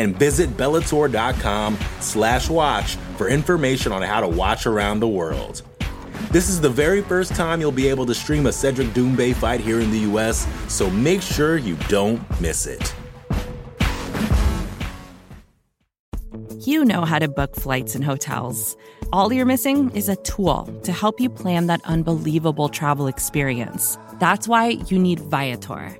And visit Bellator.com slash watch for information on how to watch around the world. This is the very first time you'll be able to stream a Cedric Doumbé fight here in the US, so make sure you don't miss it. You know how to book flights and hotels. All you're missing is a tool to help you plan that unbelievable travel experience. That's why you need Viator.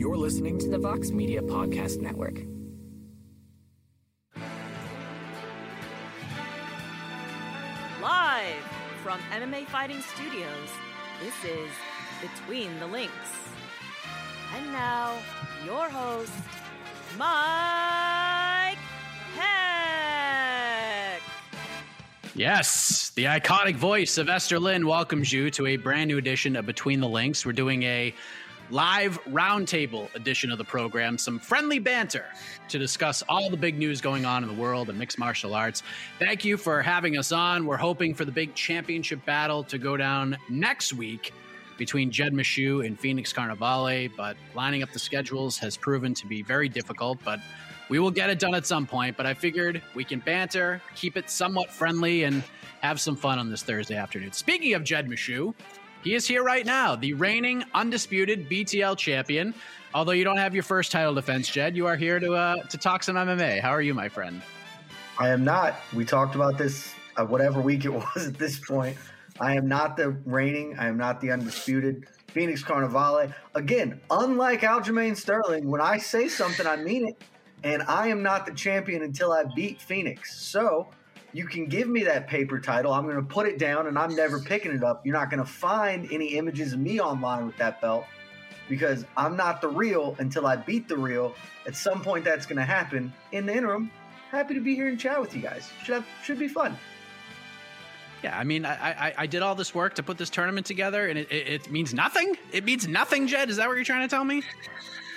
You're listening to the Vox Media Podcast Network. Live from MMA Fighting Studios, this is Between the Links. And now, your host, Mike Heck. Yes, the iconic voice of Esther Lynn welcomes you to a brand new edition of Between the Links. We're doing a live roundtable edition of the program, some friendly banter to discuss all the big news going on in the world of mixed martial arts. Thank you for having us on. We're hoping for the big championship battle to go down next week between Jed Meshew and Phoenix Carnevale, but lining up the schedules has proven to be very difficult, but we will get it done at some point. But I figured we can banter, keep it somewhat friendly, and have some fun on this Thursday afternoon. Speaking of Jed Meshew, he is here right now, the reigning undisputed BTL champion. Although you don't have your first title defense, Jed, you are here to uh, to talk some MMA. How are you, my friend? I am not. We talked about this uh, whatever week it was at this point. I am not the reigning. I am not the undisputed Phoenix Carnevale. Again, unlike Aljamain Sterling, when I say something, I mean it. And I am not the champion until I beat Phoenix. So you can give me that paper title. I'm going to put it down and I'm never picking it up. You're not going to find any images of me online with that belt because I'm not the real until I beat the real. At some point, that's going to happen. In the interim, happy to be here and chat with you guys. Should have, should be fun. Yeah, I mean, I, I, I did all this work to put this tournament together, and it, it, it means nothing. It means nothing, Jed. Is that what you're trying to tell me?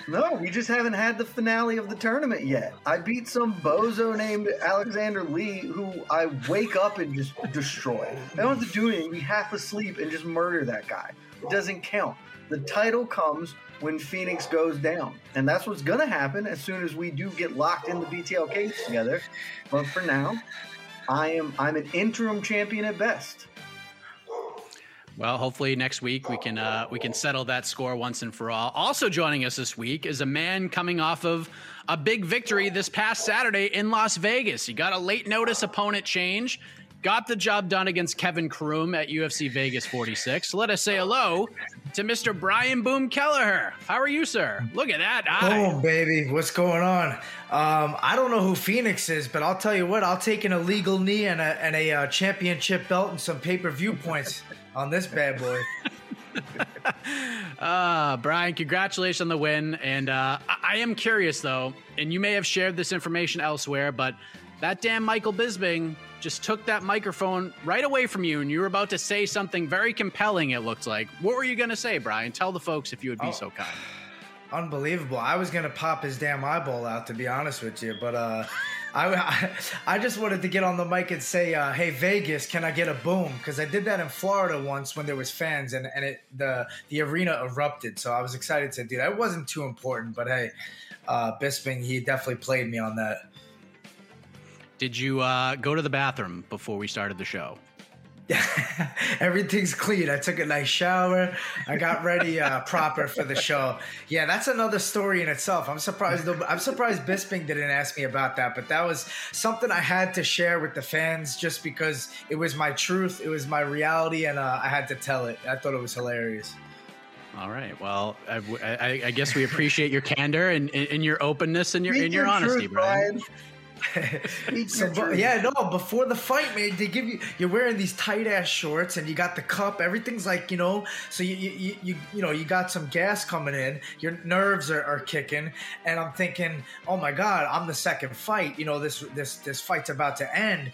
No, we just haven't had the finale of the tournament yet. I beat some bozo named Alexander Lee, who I wake up and just destroy. I don't have to do anything. Be half asleep and just murder that guy. It doesn't count. The title comes when Phoenix goes down, and that's what's to happen as soon as we do get locked in the BTL cage together. But for now, I am I'm an interim champion at best. Well, hopefully next week we can uh, we can settle that score once and for all. Also joining us this week is a man coming off of a big victory this past Saturday in Las Vegas. He got a late notice opponent change, got the job done against Kevin Croom at UFC Vegas 46. let us say hello to Mr. Brian Boom Kelleher. How are you, sir? Look at that eye. Oh, baby, what's going on? Um, I don't know who Phoenix is, but I'll tell you what, I'll take an illegal knee and a, and a uh, championship belt and some pay per view points on this bad boy. uh, Brian, congratulations on the win. And uh, I-, I am curious, though, and you may have shared this information elsewhere, but that damn Michael Bisping just took that microphone right away from you, and you were about to say something very compelling, it looked like. What were you going to say, Brian? Tell the folks if you would be oh, so kind. Unbelievable. I was going to pop his damn eyeball out, to be honest with you, but uh, I, I, just wanted to get on the mic and say, uh, "Hey Vegas, can I get a boom?" Because I did that in Florida once when there was fans and, and it the the arena erupted. So I was excited to do that. It wasn't too important, but hey, uh, Bisping he definitely played me on that. Did you uh, go to the bathroom before we started the show? Everything's clean. I took a nice shower. I got ready uh, proper for the show. Yeah, that's another story in itself. I'm surprised. I'm surprised Bisping didn't ask me about that, but that was something I had to share with the fans just because it was my truth, it was my reality, and uh, I had to tell it. I thought it was hilarious. All right. Well, I, I, I guess we appreciate your candor and, and, your openness and your and your, your honesty, truth, Brian. Brian. so, yeah, no. Before the fight, man, they give you you're wearing these tight ass shorts and you got the cup. Everything's like you know. So you you you you know you got some gas coming in. Your nerves are, are kicking, and I'm thinking, oh my god, I'm the second fight. You know this this this fight's about to end.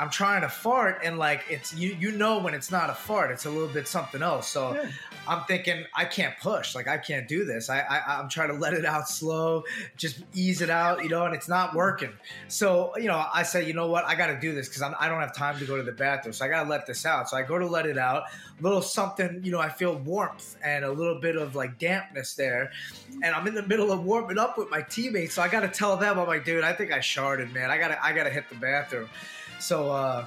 I'm trying to fart and like it's you you know when it's not a fart, it's a little bit something else. So yeah. I'm thinking I can't push, like I can't do this. I, I I'm trying to let it out slow, just ease it out, you know, and it's not working. So you know, I say, you know what, I got to do this because I don't have time to go to the bathroom, so I got to let this out. So I go to let it out, a little something, you know, I feel warmth and a little bit of like dampness there, and I'm in the middle of warming up with my teammates, so I got to tell them, I'm like, dude, I think I sharded, man. I gotta I gotta hit the bathroom. So uh,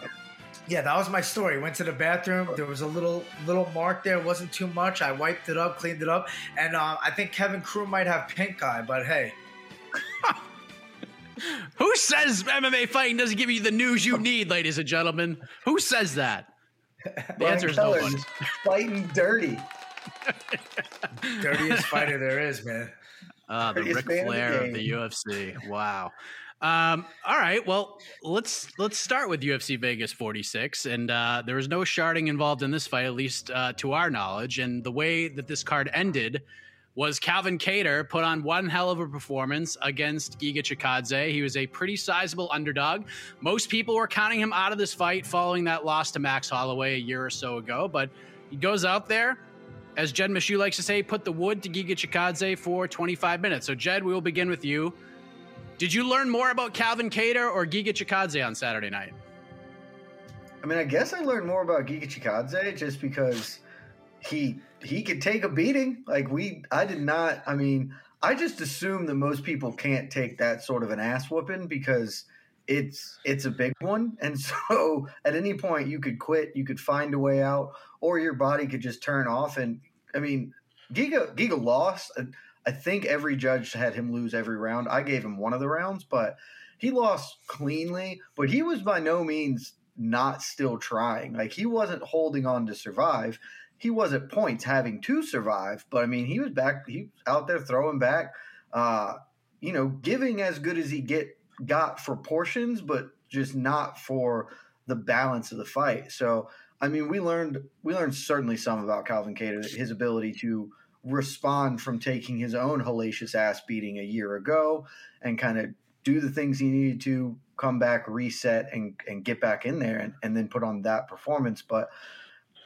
yeah, that was my story. Went to the bathroom. There was a little little mark there. It wasn't too much. I wiped it up, cleaned it up, and uh, I think Kevin Croom might have pink eye. But hey. Who says MMA fighting doesn't give you the news you need, ladies and gentlemen? Who says that? The answer is no one. Fighting dirty. Dirtiest fighter there is, man. Uh, the Ric Flair of the UFC. Wow. Um, all right. Well, let's let's start with UFC Vegas 46, and uh, there was no sharding involved in this fight, at least uh, to our knowledge. And the way that this card ended was Calvin Kattar put on one hell of a performance against Giga Chikadze. He was a pretty sizable underdog. Most people were counting him out of this fight following that loss to Max Holloway a year or so ago, but he goes out there. As Jed Meshew likes to say, put the wood to Giga Chikadze for 25 minutes. So, Jed, we will begin with you. Did you learn more about Calvin Kattar or Giga Chikadze on Saturday night? I mean, I guess I learned more about Giga Chikadze just because he he could take a beating. Like we, I did not. I mean, I just assume that most people can't take that sort of an ass whooping because it's it's a big one, and so at any point you could quit, you could find a way out, or your body could just turn off. And I mean, Giga Giga lost. I think every judge had him lose every round. I gave him one of the rounds, but he lost cleanly. But he was by no means not still trying. Like he wasn't holding on to survive. He was at points having to survive, but I mean, he was back. He was out there throwing back. Uh, you know, giving as good as he get got for portions, but just not for the balance of the fight. So, I mean, we learned we learned certainly some about Calvin Kattar, his ability to respond from taking his own hellacious ass beating a year ago and kind of do the things he needed to come back, reset, and and get back in there, and, and then put on that performance. But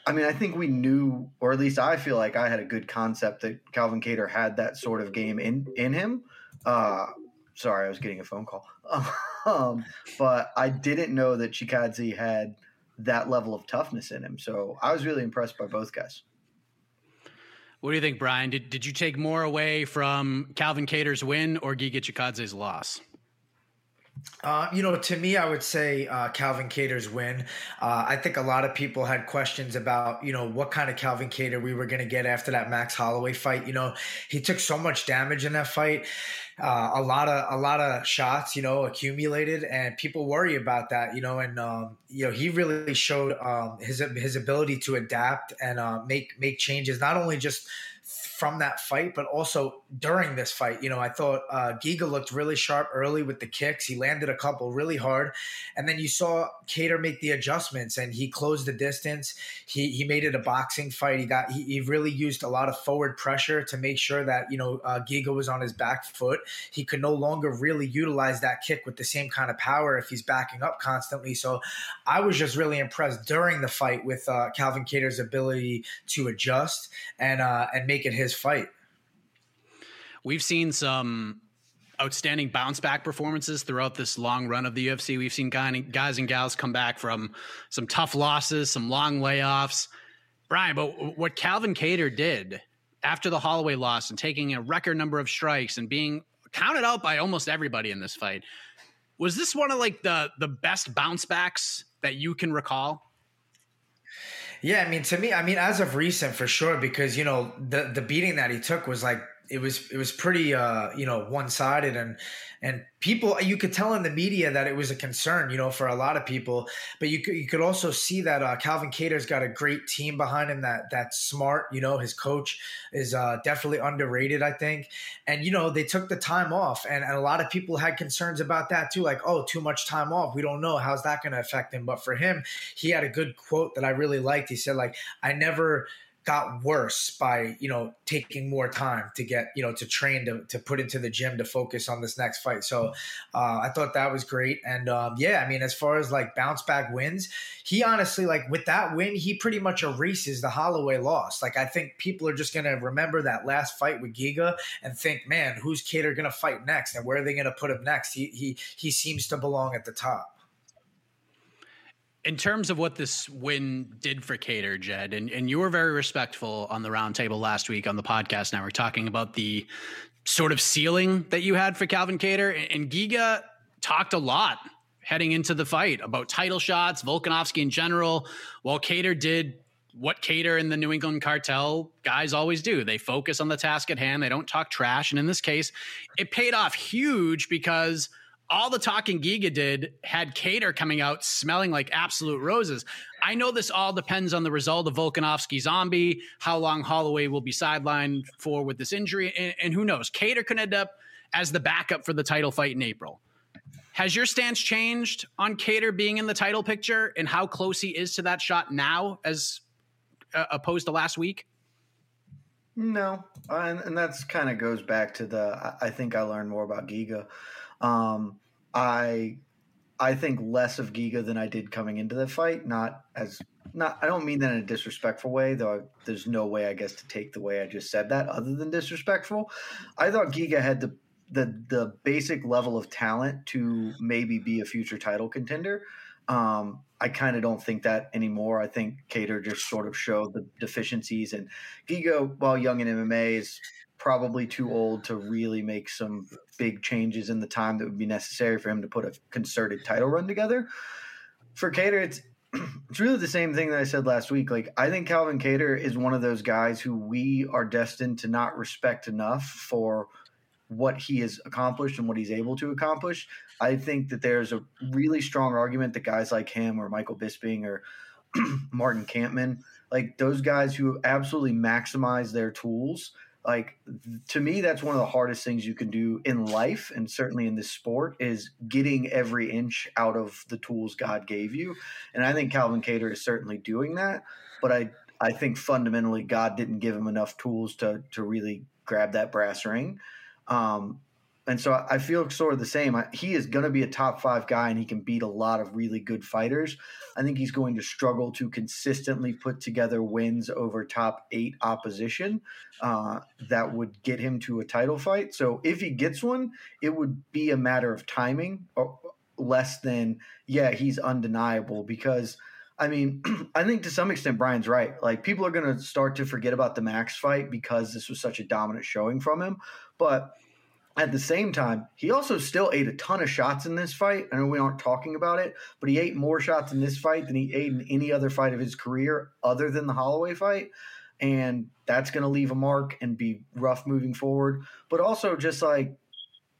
I mean, I think we knew, or at least I feel like I had a good concept that Calvin Kattar had that sort of game in in him. Uh, sorry, I was getting a phone call, um, but I didn't know that Chikadze had that level of toughness in him. So I was really impressed by both guys. What do you think, Brian? Did, did you take more away from Calvin Kattar's win or Giga Chikadze's loss? Uh, you know, to me, I would say uh, Calvin Kattar's win. Uh, I think a lot of people had questions about, you know, what kind of Calvin Kattar we were going to get after that Max Holloway fight. You know, he took so much damage in that fight, uh, a lot of a lot of shots, you know, accumulated, and people worry about that. You know, and um, you know, he really showed um, his his ability to adapt and uh, make make changes, not only just from that fight, but also during this fight. You know, I thought uh, Giga looked really sharp early with the kicks. He landed a couple really hard, and then you saw Kattar make the adjustments, and he closed the distance. He he made it a boxing fight. He got he, he really used a lot of forward pressure to make sure that you know uh, Giga was on his back foot. He could no longer really utilize that kick with the same kind of power if he's backing up constantly. So I was just really impressed during the fight with uh, Calvin Kattar's ability to adjust and uh, and make it his his fight. We've seen some outstanding bounce back performances throughout this long run of the UFC. We've seen guys and gals come back from some tough losses, some long layoffs. Brian, but what Calvin Kattar did after the Holloway loss and taking a record number of strikes and being counted out by almost everybody in this fight, was this one of like the the best bounce backs that you can recall? Yeah, I mean, to me, I mean, as of recent, for sure, because you know the the beating that he took was like it was it was pretty uh you know one sided and and people you could tell in the media that it was a concern you know for a lot of people but you could you could also see that uh, Calvin Kattar's got a great team behind him that that's smart you know his coach is uh, definitely underrated I think and you know they took the time off and, and a lot of people had concerns about that too like oh too much time off we don't know how's that going to affect him? But for him he had a good quote that I really liked he said like I never got worse by you know taking more time to get you know to train to, to put into the gym to focus on this next fight. So uh, i thought that was great. And um, yeah i mean as far as like bounce back wins he honestly like with that win he pretty much erases the holloway loss. Like i think people are just to remember that last fight with giga and think man who's going to fight next? And where are they to put him next? He, he he seems to belong at the top in terms of what this win did for Kattar, Jed, and, and you were very respectful on the roundtable last week on the podcast network, talking about the sort of ceiling that you had for Calvin Kattar. And, and Giga talked a lot heading into the fight about title shots, Volkanovski in general, while Kattar did what Kattar and the New England cartel guys always do. They focus on the task at hand. They don't talk trash. And in this case, it paid off huge because – all the talking Giga did had Kattar coming out smelling like absolute roses. I know this all depends on the result of Volkanovski zombie, how long Holloway will be sidelined for with this injury, and, and who knows? Kattar could end up as the backup for the title fight in April. Has your stance changed on Kattar being in the title picture and how close he is to that shot now as uh, opposed to last week? No, and, and that's kind of goes back to the. I think I learned more about Giga um, I I think less of Giga than I did coming into the fight. Not as not. I don't mean that in a disrespectful way, though. There's no way, I guess, to take the way I just said that other than disrespectful. I thought Giga had the the the basic level of talent to maybe be a future title contender. Um, I kind of don't think that anymore. I think Kattar just sort of showed the deficiencies, and Giga, while young in MMA, is probably too old to really make some big changes in the time that would be necessary for him to put a concerted title run together. For Kattar, it's it's really the same thing that I said last week. Like I think Calvin Kattar is one of those guys who we are destined to not respect enough for what he has accomplished and what he's able to accomplish. I think that there's a really strong argument that guys like him or Michael Bisping or Martin Kampmann, like those guys who absolutely maximize their tools – like to me that's one of the hardest things you can do in life and certainly in this sport is getting every inch out of the tools god gave you. And i think calvin Kattar is certainly doing that but i i think fundamentally god didn't give him enough tools to to really grab that brass ring. Um, and so I feel sort of the same. He is going to be a top five guy, and he can beat a lot of really good fighters. I think he's going to struggle to consistently put together wins over top eight opposition uh, that would get him to a title fight. So if he gets one, it would be a matter of timing, or less than yeah, he's undeniable because. I mean, I think to some extent Brian's right. Like people are going to start to forget about the Max fight because this was such a dominant showing from him. But at the same time, he also still ate a ton of shots in this fight. I know we aren't talking about it, but he ate more shots in this fight than he ate in any other fight of his career other than the Holloway fight. And that's going to leave a mark and be rough moving forward. But also, just like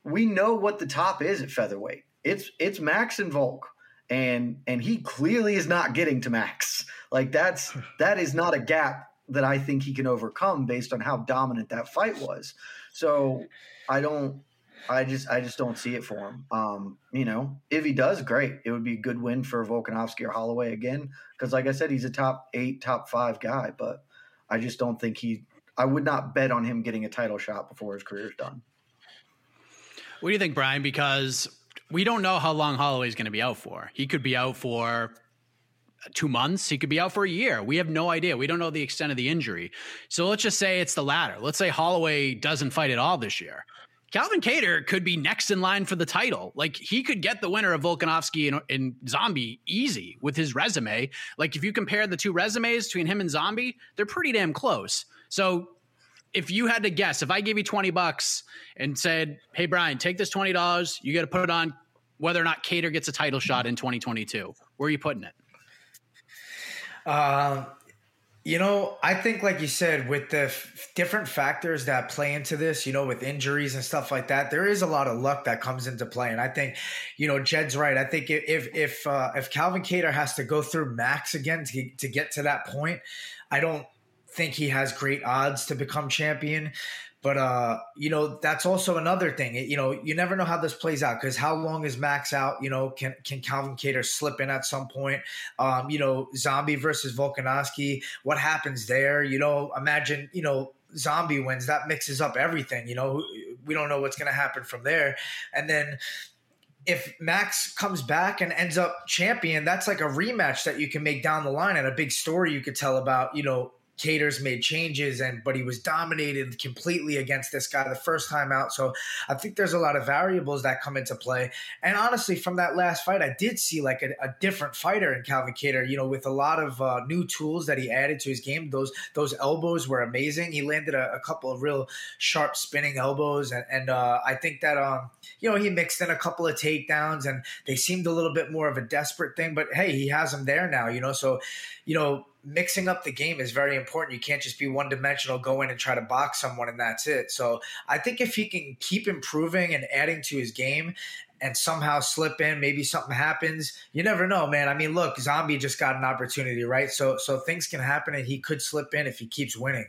we know what the top is at featherweight, it's it's Max and Volk, and and he clearly is not getting to Max. Like that's that is not a gap that I think he can overcome based on how dominant that fight was. So I don't. I just I just don't see it for him. Um, you know, if he does, great. It would be a good win for Volkanovski or Holloway again, because like I said, he's a top eight, top five guy. But I just don't think he. I would not bet on him getting a title shot before his career's done. What do you think, Brian? Because we don't know how long Holloway's going to be out for. He could be out for two months. He could be out for a year. We have no idea. We don't know the extent of the injury. So let's just say it's the latter. Let's say Holloway doesn't fight at all this year. Calvin Kattar could be next in line for the title. Like he could get the winner of Volkanovski and, and, Zombie easy with his resume. Like if you compare the two resumes between him and Zombie, they're pretty damn close. So if you had to guess, if I gave you 20 bucks and said, Hey Brian, take this $20, you got to put it on whether or not Kattar gets a title shot in 2022, where are you putting it? Um, you know, I think, like you said, with the f- different factors that play into this, you know, with injuries and stuff like that, there is a lot of luck that comes into play. And I think, you know, Jed's right. I think if if uh, if Calvin Kattar has to go through Max again to to get to that point, I don't think he has great odds to become champion. But uh, you know, that's also another thing. You know, you never know how this plays out because how long is Max out? You know, can can Calvin Kattar slip in at some point? Um, you know, Zombie versus Volkanovski. What happens there? You know, imagine you know Zombie wins. That mixes up everything. You know, we don't know what's going to happen from there. And then if Max comes back and ends up champion, that's like a rematch that you can make down the line and a big story you could tell about, you know, Kattar's made changes and but he was dominated completely against this guy the first time out. So I think there's a lot of variables that come into play. And honestly, from that last fight, I did see like a, a different fighter in Calvin Kattar. You know, with a lot of uh, new tools that he added to his game. Those those elbows were amazing. He landed a, a couple of real sharp spinning elbows, and, and uh, I think that um you know he mixed in a couple of takedowns, and they seemed a little bit more of a desperate thing. But hey, he has them there now. You know, so you know mixing up the game is very important. You can't just be one dimensional, go in and try to box someone and that's it. So I think if he can keep improving and adding to his game and somehow slip in, maybe something happens. You never know, man. I mean, look, Zombie just got an opportunity, right? So so things can happen and he could slip in if he keeps winning.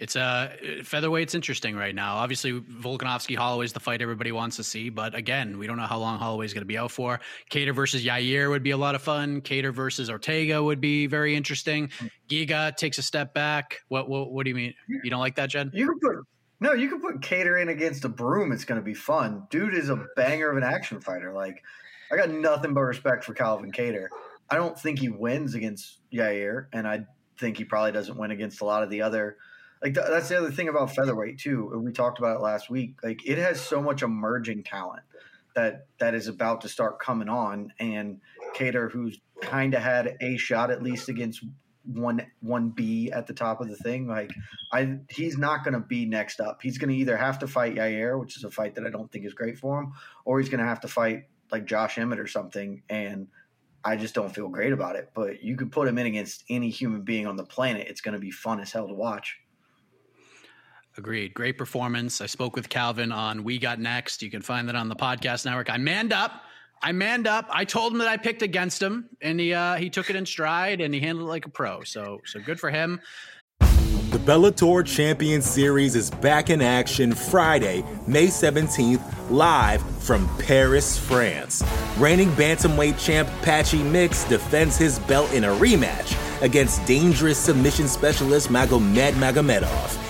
It's uh featherweight's interesting right now. Obviously, Volkanovski Holloway's the fight everybody wants to see, but again, we don't know how long Holloway's going to be out for. Kattar versus Yair would be a lot of fun. Kattar versus Ortega would be very interesting. Giga takes a step back. What what, what do you mean? You don't like that, Jed? You can put no, you can put Kattar in against a broom. It's going to be fun. Dude is a banger of an action fighter. Like I got nothing but respect for Calvin Kattar. I don't think he wins against Yair, and I think he probably doesn't win against a lot of the other like th- that's the other thing about featherweight too. We talked about it last week. Like it has so much emerging talent that that is about to start coming on, and Kattar, who's kind of had a shot at least against one one B at the top of the thing. Like I, he's not going to be next up. He's going to either have to fight Yair, which is a fight that I don't think is great for him, or he's going to have to fight like Josh Emmett or something. And I just don't feel great about it. But you could put him in against any human being on the planet. It's going to be fun as hell to watch. Agreed. Great performance. I spoke with Calvin on We Got Next. You can find that on the podcast network. I manned up. I manned up. I told him that I picked against him, and he uh, he took it in stride and he handled it like a pro. So so good for him. The Bellator Champion Series is back in action Friday, May 17th, live from Paris, France. Reigning bantamweight champ Patchy Mix defends his belt in a rematch against dangerous submission specialist Magomed Magomedov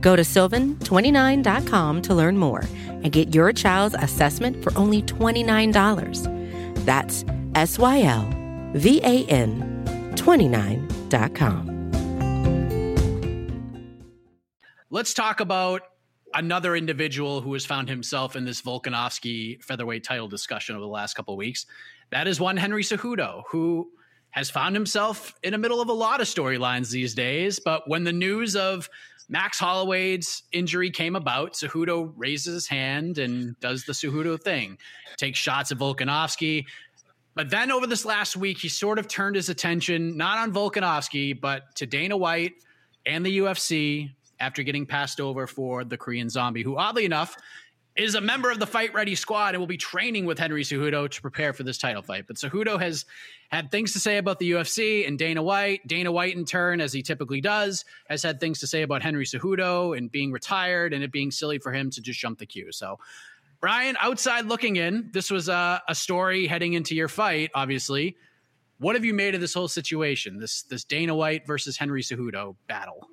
Go to sylvan29.com to learn more and get your child's assessment for only $29. That's S Y L V A N 29.com. Let's talk about another individual who has found himself in this Volkanovski featherweight title discussion over the last couple of weeks. That is one Henry Cejudo, who has found himself in the middle of a lot of storylines these days. But when the news of Max Holloway's injury came about, Cejudo raises his hand and does the Cejudo thing, takes shots at Volkanovski. But then over this last week, he sort of turned his attention not on Volkanovski, but to Dana White and the UFC after getting passed over for the Korean Zombie, who oddly enough is a member of the Fight Ready squad and will be training with Henry Cejudo to prepare for this title fight. But Cejudo has had things to say about the UFC and Dana White. Dana White, in turn, as he typically does, has had things to say about Henry Cejudo and being retired and it being silly for him to just jump the queue. So, Brian, outside looking in, this was a, a story heading into your fight, obviously. What have you made of this whole situation, this this Dana White versus Henry Cejudo battle?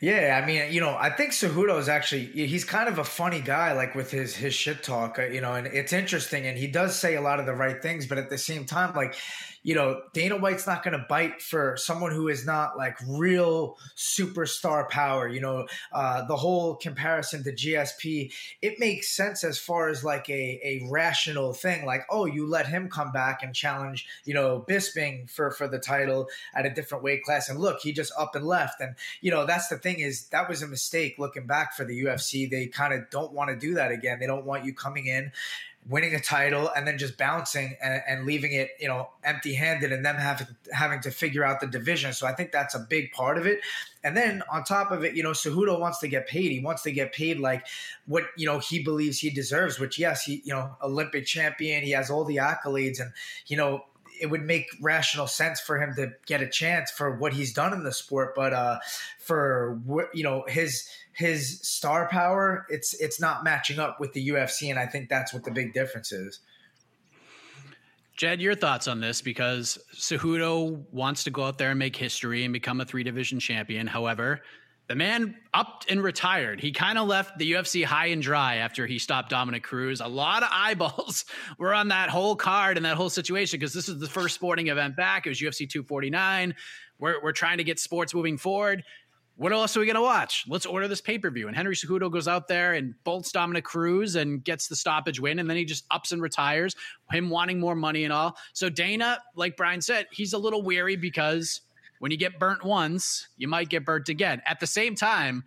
Yeah, I mean, you know, I think Cejudo is actually he's kind of a funny guy, like with his his shit talk, uh, you know, and it's interesting, and he does say a lot of the right things, but at the same time, like you know, Dana White's not going to bite for someone who is not like real superstar power. You know, uh, the whole comparison to GSP, it makes sense as far as like a, a rational thing. Like, oh, you let him come back and challenge, you know, Bisping for, for the title at a different weight class. And look, he just up and left. And, you know, that's the thing is that was a mistake looking back for the UFC. They kind of don't want to do that again. They don't want you coming in winning a title and then just bouncing and, and leaving it, you know, empty handed and them having having to figure out the division. So I think that's a big part of it. And then on top of it, you know, Cejudo wants to get paid. He wants to get paid like what, you know, he believes he deserves, which yes, he, you know, Olympic champion, he has all the accolades and, you know, it would make rational sense for him to get a chance for what he's done in the sport, but uh, for you know his his star power, it's it's not matching up with the UFC, and I think that's what the big difference is. Jed, your thoughts on this? Because Cejudo wants to go out there and make history and become a three division champion. However, the man upped and retired. He kind of left the UFC high and dry after he stopped Dominick Cruz. A lot of eyeballs were on that whole card and that whole situation because this is the first sporting event back. It was UFC 249. We're, we're trying to get sports moving forward. What else are we going to watch? Let's order this pay per view. And Henry Cejudo goes out there and bolts Dominick Cruz and gets the stoppage win. And then he just ups and retires, him wanting more money and all. So Dana, like Brian said, he's a little weary because when you get burnt once, you might get burnt again. At the same time,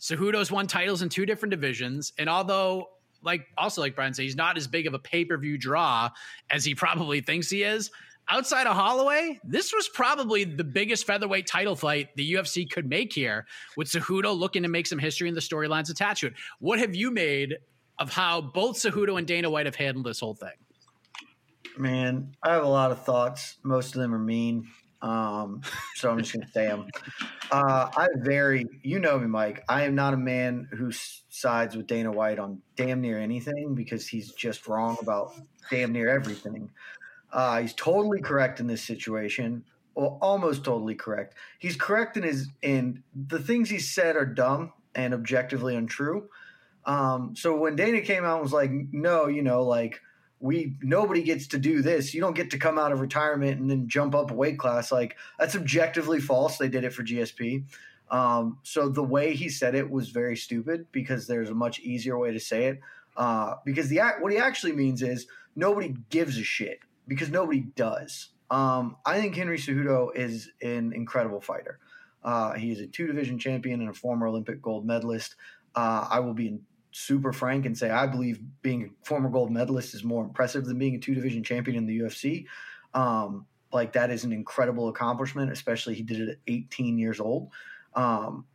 Cejudo's won titles in two different divisions. And although, like, also like Brian said, he's not as big of a pay per view draw as he probably thinks he is outside of Holloway, this was probably the biggest featherweight title fight the UFC could make here, with Cejudo looking to make some history and the storylines attached to it. What have you made of how both Cejudo and Dana White have handled this whole thing? Man, I have a lot of thoughts. Most of them are mean. Um, so I'm just going to say them. Uh, I very, you know me, Mike. I am not a man who sides with Dana White on damn near anything because he's just wrong about damn near everything. Uh, he's totally correct in this situation, or almost totally correct. He's correct in his in the things he said are dumb and objectively untrue. Um, so when Dana came out and was like, "No, you know, like we nobody gets to do this. You don't get to come out of retirement and then jump up a weight class." Like that's objectively false. They did it for GSP. Um, so the way he said it was very stupid because there's a much easier way to say it. Uh, because the what he actually means is nobody gives a shit because nobody does. Um, I think Henry Cejudo is an incredible fighter. Uh, he is a two division champion and a former Olympic gold medalist. Uh, I will be super frank and say I believe being a former gold medalist is more impressive than being a two division champion in the UFC. Um, like that is an incredible accomplishment, especially he did it at 18 years old. Um,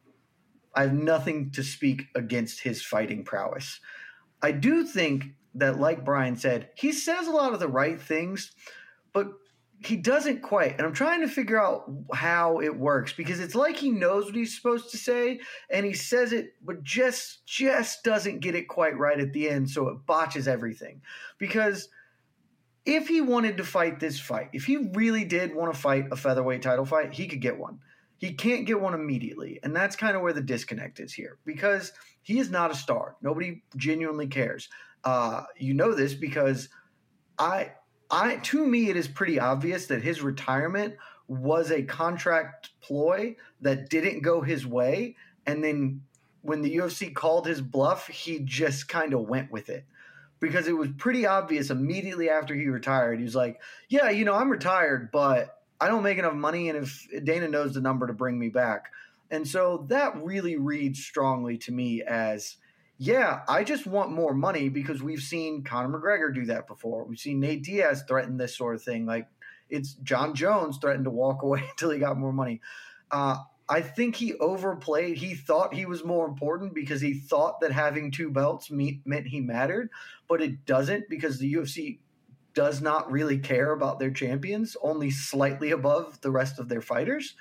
I have nothing to speak against his fighting prowess. I do think that, like Brian said, he says a lot of the right things, but he doesn't quite. And I'm trying to figure out how it works because it's like he knows what he's supposed to say and he says it, but just just doesn't get it quite right at the end, so it botches everything. Because if he wanted to fight this fight, if he really did want to fight a featherweight title fight, he could get one. He can't get one immediately. And that's kind of where the disconnect is here because he is not a star. Nobody genuinely cares. Uh, you know this because I, I to me it is pretty obvious that his retirement was a contract ploy that didn't go his way, and then when the UFC called his bluff, he just kind of went with it. because it was pretty obvious immediately after he retired. He was like, "Yeah, you know, I'm retired, but I don't make enough money, and if Dana knows the number to bring me back." And so that really reads strongly to me as, yeah, I just want more money because we've seen Conor McGregor do that before. We've seen Nate Diaz threaten this sort of thing. Like it's Jon Jones threatened to walk away until he got more money. Uh, I think he overplayed. He thought he was more important because he thought that having two belts meet, meant he mattered, but it doesn't because the UFC does not really care about their champions, only slightly above the rest of their fighters.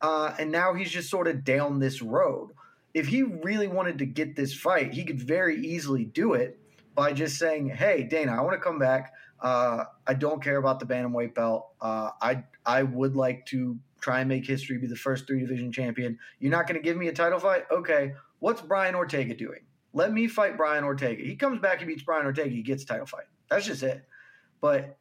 Uh, and now he's just sort of down this road. If he really wanted to get this fight, he could very easily do it by just saying, "Hey, Dana, I want to come back. Uh, I don't care about the bantamweight belt. Uh, I I would like to try and make history, be the first three division champion. You're not going to give me a title fight? Okay. What's Brian Ortega doing? Let me fight Brian Ortega. He comes back, he beats Brian Ortega, he gets title fight. That's just it. But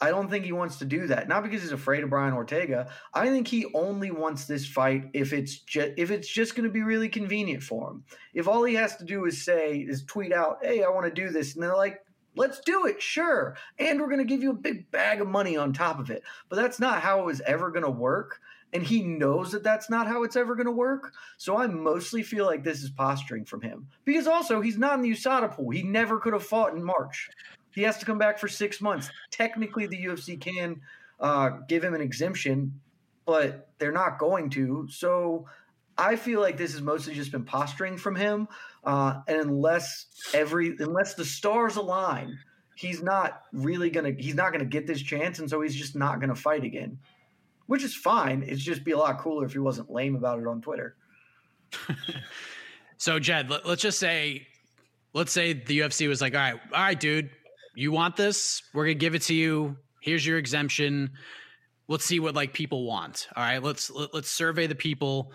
I don't think he wants to do that. Not because he's afraid of Brian Ortega. I think he only wants this fight if it's just if it's just going to be really convenient for him. If all he has to do is say is tweet out, "Hey, I want to do this," and they're like, Let's do it, sure. And we're going to give you a big bag of money on top of it. But that's not how it was ever going to work. And he knows that that's not how it's ever going to work. So I mostly feel like this is posturing from him. Because also, he's not in the USADA pool. He never could have fought in March. He has to come back for six months. Technically, the UFC can uh, give him an exemption, but they're not going to. So I feel like this has mostly just been posturing from him. Uh, and unless every unless the stars align, he's not really gonna he's not gonna get this chance, and so he's just not gonna fight again. Which is fine. It'd just be a lot cooler if he wasn't lame about it on Twitter. so Jed, let, let's just say let's say the UFC was like, all right, all right, dude, you want this? We're gonna give it to you. Here's your exemption. Let's see what like people want. All right, let's let, us let us survey the people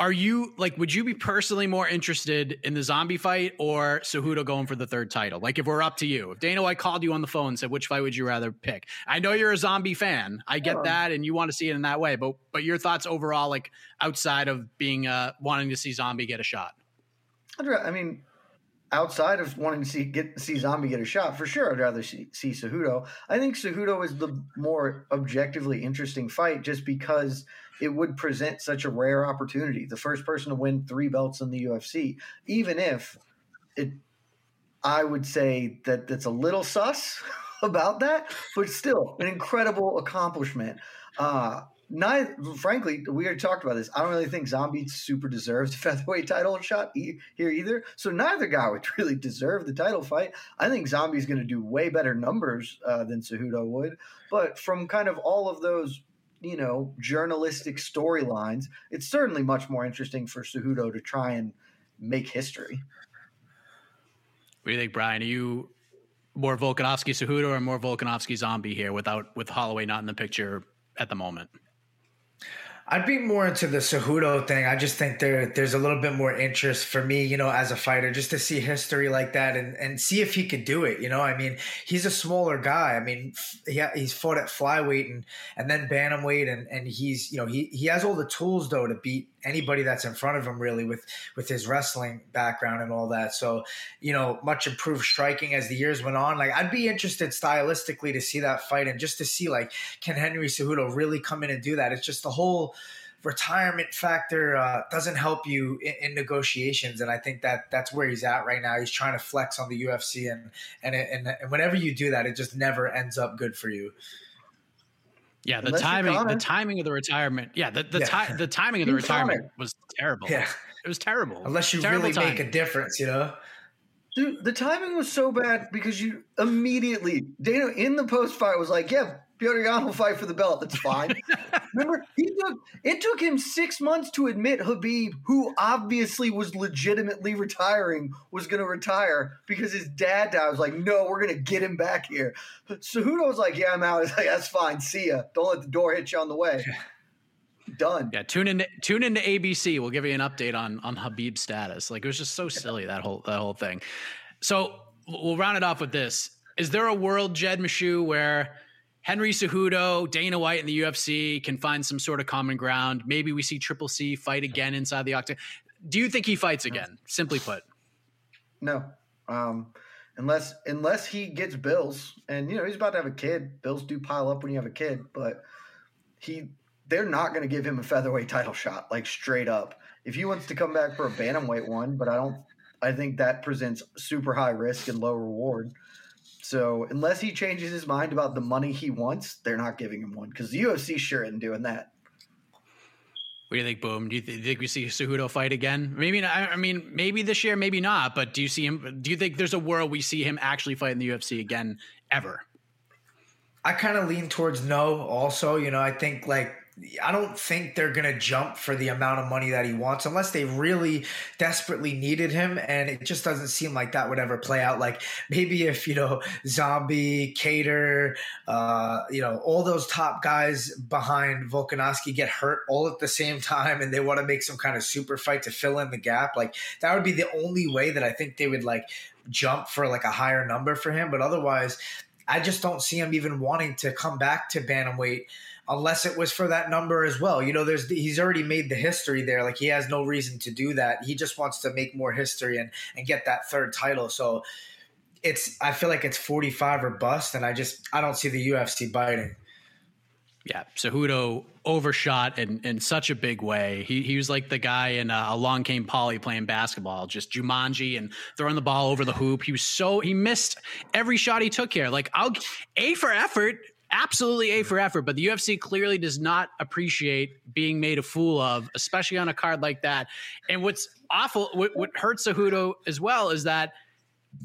are you like would you be personally more interested in the zombie fight or Cejudo going for the third title? Like if we're up to you. If Dana White called you on the phone and said which fight would you rather pick? I know you're a zombie fan. I get that and you want to see it in that way, but but your thoughts overall like outside of being uh wanting to see zombie get a shot. I mean outside of wanting to see get see Zombie get a shot, for sure, I'd rather see, see Cejudo. I think Cejudo is the more objectively interesting fight, just because it would present such a rare opportunity. The first person to win three belts in the UFC, even if it, I would say that that's a little sus about that, but still an incredible accomplishment. Uh, neither, frankly, we already talked about this. I don't really think Zombie super deserves the featherweight title shot e- here either. So neither guy would really deserve the title fight. I think Zombie's going to do way better numbers uh, than Cejudo would. But from kind of all of those you know, journalistic storylines, it's certainly much more interesting for Cejudo to try and make history. What do you think, Brian? Are you more Volkanovski Cejudo or more Volkanovski Zombie here without with Holloway not in the picture at the moment? I'd be more into the Cejudo thing. I just think there there's a little bit more interest for me, you know, as a fighter, just to see history like that and, and see if he could do it. You know, I mean, he's a smaller guy. I mean, he, he's fought at flyweight and and then bantamweight, and and he's you know he he has all the tools though to beat anybody that's in front of him really with with his wrestling background and all that. So you know, much improved striking as the years went on. Like I'd be interested stylistically to see that fight and just to see like can Henry Cejudo really come in and do that. It's just the whole retirement factor uh, doesn't help you in, in, negotiations, and I think that that's where he's at right now. He's trying to flex on the UFC, and and and, and whenever you do that, it just never ends up good for you. Yeah, the Unless timing, the timing of the retirement. Yeah, the the, yeah. Ti- the timing of the retirement was terrible. Yeah, it was terrible. Unless you terrible really make a difference, you know. Dude, the timing was so bad because you immediately Dana in the post fight was like, "Yeah, Petr Yan will fight for the belt. That's fine. Remember, he took it took him six months to admit Khabib, who obviously was legitimately retiring, was going to retire because his dad died. I was like, no, we're going to get him back here. Cejudo was like, yeah, I'm out. He's like, that's fine. See ya. Don't let the door hit you on the way. Done. Yeah, tune in. Tune into ABC. We'll give you an update on on Khabib's status. Like it was just so silly that whole that whole thing. So we'll round it off with this. Is there a world, Jed Meshew, where Henry Cejudo, Dana White, and the UFC can find some sort of common ground. Maybe we see Triple C fight again inside the octagon. Do you think he fights again? Simply put, no. Um, unless unless he gets bills, and you know he's about to have a kid. Bills do pile up when you have a kid, but he they're not going to give him a featherweight title shot like straight up. If he wants to come back for a bantamweight one, but I don't. I think that presents super high risk and low reward. So unless he changes his mind about the money he wants, they're not giving him one because the UFC sure isn't doing that. What do you think, Boom? Do you, th- do you think we see Cejudo fight again? Maybe not. I mean, maybe this year, maybe not. But do you see him? Do you think there's a world we see him actually fight in the UFC again ever? I kind of lean towards no. Also, you know, I think like I don't think they're going to jump for the amount of money that he wants unless they really desperately needed him. And it just doesn't seem like that would ever play out. Like maybe if, you know, Zombie, Kattar, uh, you know, all those top guys behind Volkanovski get hurt all at the same time and they want to make some kind of super fight to fill in the gap. Like that would be the only way that I think they would like jump for like a higher number for him. But otherwise, I just don't see him even wanting to come back to bantamweight unless it was for that number as well. You know, there's he's already made the history there. Like he has no reason to do that. He just wants to make more history and and get that third title. So it's I feel like it's 45 or bust and I just I don't see the UFC biting. Yeah, Cejudo overshot in, in such a big way. He, he was like the guy in uh, Along Came Polly playing basketball, just Jumanji and throwing the ball over the hoop. He was so he missed every shot he took here. Like I'll a for effort absolutely A for effort, but the UFC clearly does not appreciate being made a fool of, especially on a card like that. And what's awful, what, what hurts Cejudo as well is that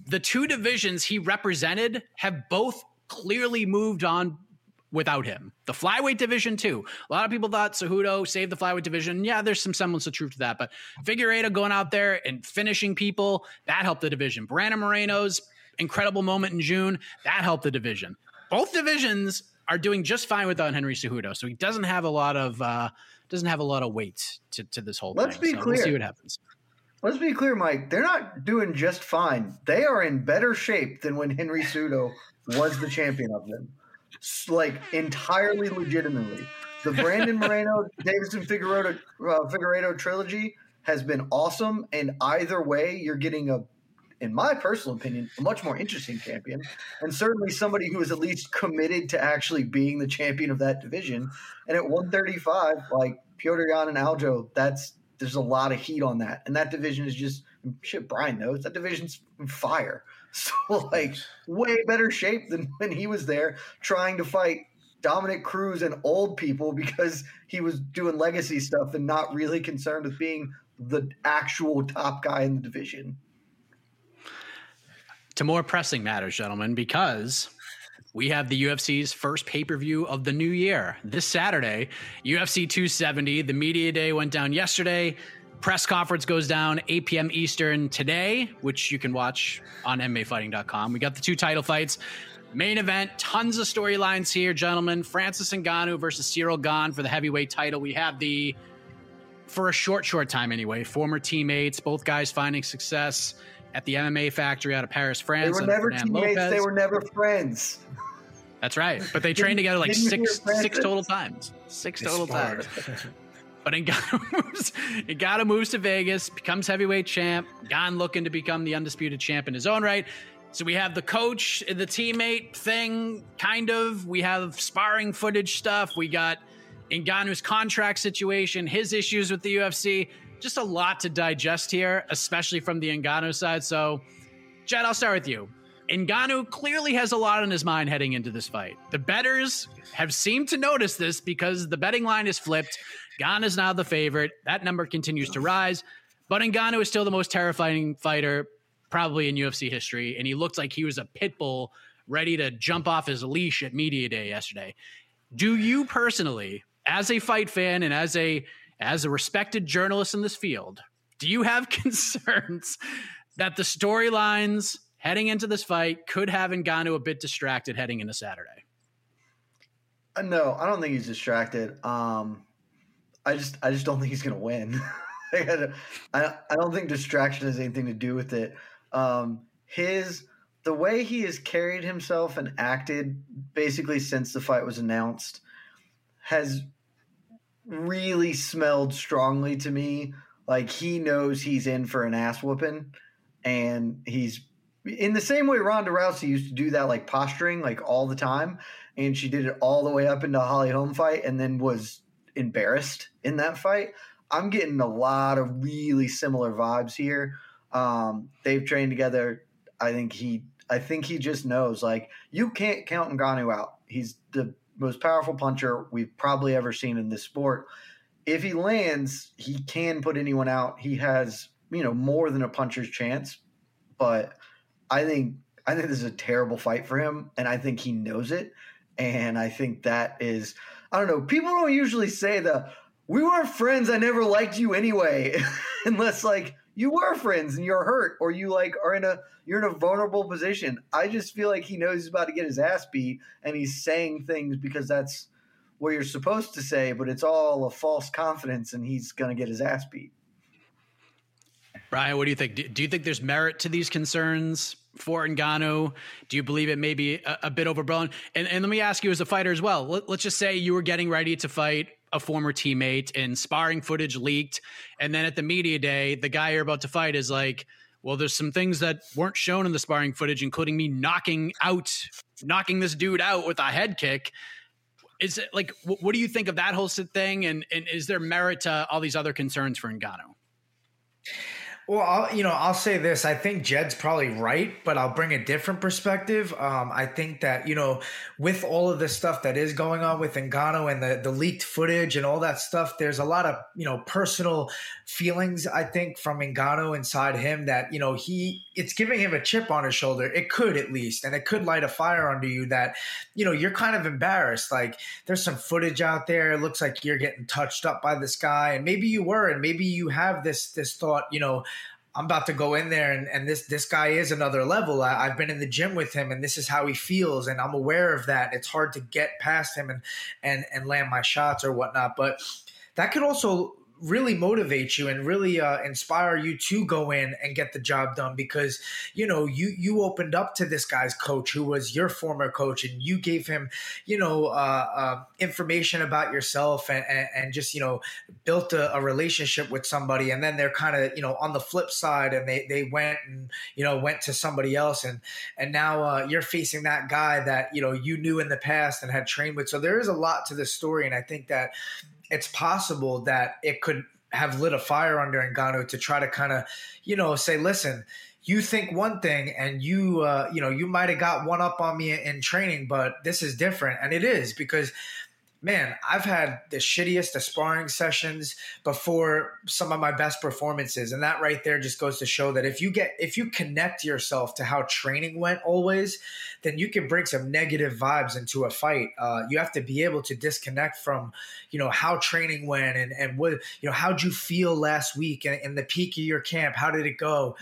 the two divisions he represented have both clearly moved on without him. The flyweight division too. A lot of people thought Cejudo saved the flyweight division. Yeah, there's some semblance of truth to that, but Figueiredo going out there and finishing people that helped the division. Brandon Moreno's incredible moment in June that helped the division both divisions are doing just fine without Henry Cejudo, so he doesn't have a lot of uh, doesn't have a lot of weight to, to this whole Let's thing. be so clear. We'll see what happens. Let's be clear, Mike. They're not doing just fine. They are in better shape than when Henry Cejudo was the champion of them. Like entirely legitimately, the Brandon Moreno, Deiveson Figueiredo, uh, Figueiredo trilogy has been awesome. And either way, you're getting a in my personal opinion, a much more interesting champion, and certainly somebody who is at least committed to actually being the champion of that division. And at 135, like Petr Yan and Aljo, that's there's a lot of heat on that, and that division is just shit. Brian knows that division's fire. So like way better shape than when he was there trying to fight Dominick Cruz and old people because he was doing legacy stuff and not really concerned with being the actual top guy in the division to more pressing matters, gentlemen, because we have the UFC's first pay per view of the new year this Saturday. UFC 270. The media day went down yesterday. Press conference goes down 8 p.m. Eastern today, which you can watch on MMAfighting.com. We got the two title fights. Main event, tons of storylines here, gentlemen. Francis Ngannou versus Ciryl Gane for the heavyweight title. We have the, for a short, short time anyway, former teammates, both guys finding success at the MMA factory out of Paris, France. They were never teammates. Lopez. They were never friends. That's right. But they trained together like six six total times. Six it's total smart. times. But Ngannou moves, Ngannou moves to Vegas, becomes heavyweight champ. Gane looking to become the undisputed champ in his own right. So we have the coach, the teammate thing, kind of. We have sparring footage stuff. We got Ngannou's contract situation, his issues with the UFC just a lot to digest here, especially from the Ngannou side. So, Jed, I'll start with you. Ngannou clearly has a lot on his mind heading into this fight. The betters have seemed to notice this because the betting line is flipped. Gane is now the favorite. That number continues to rise. But Ngannou is still the most terrifying fighter probably in UFC history. And he looked like he was a pit bull ready to jump off his leash at Media Day yesterday. Do you personally, as a fight fan and as a as a respected journalist in this field, do you have concerns that the storylines heading into this fight could have Ngannou a bit distracted heading into Saturday? Uh, no, I don't think he's distracted. Um, I just, I just don't think he's going to win. I, I don't think distraction has anything to do with it. Um, his the way he has carried himself and acted basically since the fight was announced has really smelled strongly to me like he knows he's in for an ass whooping and he's in the same way Ronda Rousey used to do that, like posturing, like all the time, and she did it all the way up into Holly Holm fight, and then was embarrassed in that fight. I'm getting a lot of really similar vibes here. Um, they've trained together. I think he, I think he just knows like you can't count Ngannou out. He's the most powerful puncher we've probably ever seen in this sport. If he lands, he can put anyone out. He has you know more than a puncher's chance, but I think I think this is a terrible fight for him, and I think he knows it. And I think that is I don't know. People don't usually say the we weren't friends. I never liked you anyway, unless like you were friends and you're hurt or you like are in a you're in a vulnerable position. I just feel like he knows he's about to get his ass beat, and he's saying things because that's what you're supposed to say, but it's all a false confidence, and he's gonna get his ass beat. Brian, what do you think? Do, you think there's merit to these concerns for Ngannou? Do you believe it may be a, a bit overblown? And, and let me ask you as a fighter as well. Let, let's just say you were getting ready to fight a former teammate and sparring footage leaked. And then at the media day, the guy you're about to fight is like, well, there's some things that weren't shown in the sparring footage, including me knocking out, knocking this dude out with a head kick. Is it like, what, what do you think of that whole thing? And, and is there merit to all these other concerns for Ngannou? Well, I'll, you know, I'll say this. I think Jed's probably right, but I'll bring a different perspective. Um, I think that you know, with all of the stuff that is going on with Ngannou and the the leaked footage and all that stuff, there's a lot of you know personal feelings. I think from Ngannou inside him that you know he it's giving him a chip on his shoulder. It could at least, and it could light a fire under you that you know you're kind of embarrassed. Like there's some footage out there. It looks like you're getting touched up by this guy, and maybe you were, and maybe you have this this thought, you know I'm about to go in there and, and this this guy is another level. I, have been in the gym with him and this is how he feels and I'm aware of that. It's hard to get past him and and and land my shots or whatnot. But that could also really motivate you and really uh, inspire you to go in and get the job done because you know you you opened up to this guy's coach who was your former coach and you gave him you know uh, uh, information about yourself and, and, and, just you know built a, a relationship with somebody. And then they're kind of you know on the flip side and they they went and you know went to somebody else and and now uh, you're facing that guy that you know you knew in the past and had trained with. So there is a lot to this story and I think that it's possible that it could have lit a fire under Ngannou to try to kind of, you know, say, listen, you think one thing and you, uh, you know, you might have got one up on me in training, but this is different. And it is because man, I've had the shittiest of sparring sessions before some of my best performances. And that right there just goes to show that if you get, if you connect yourself to how training went always, then you can bring some negative vibes into a fight. Uh, you have to be able to disconnect from, you know, how training went and, and what, you know, how'd you feel last week and, the peak of your camp? How did it go?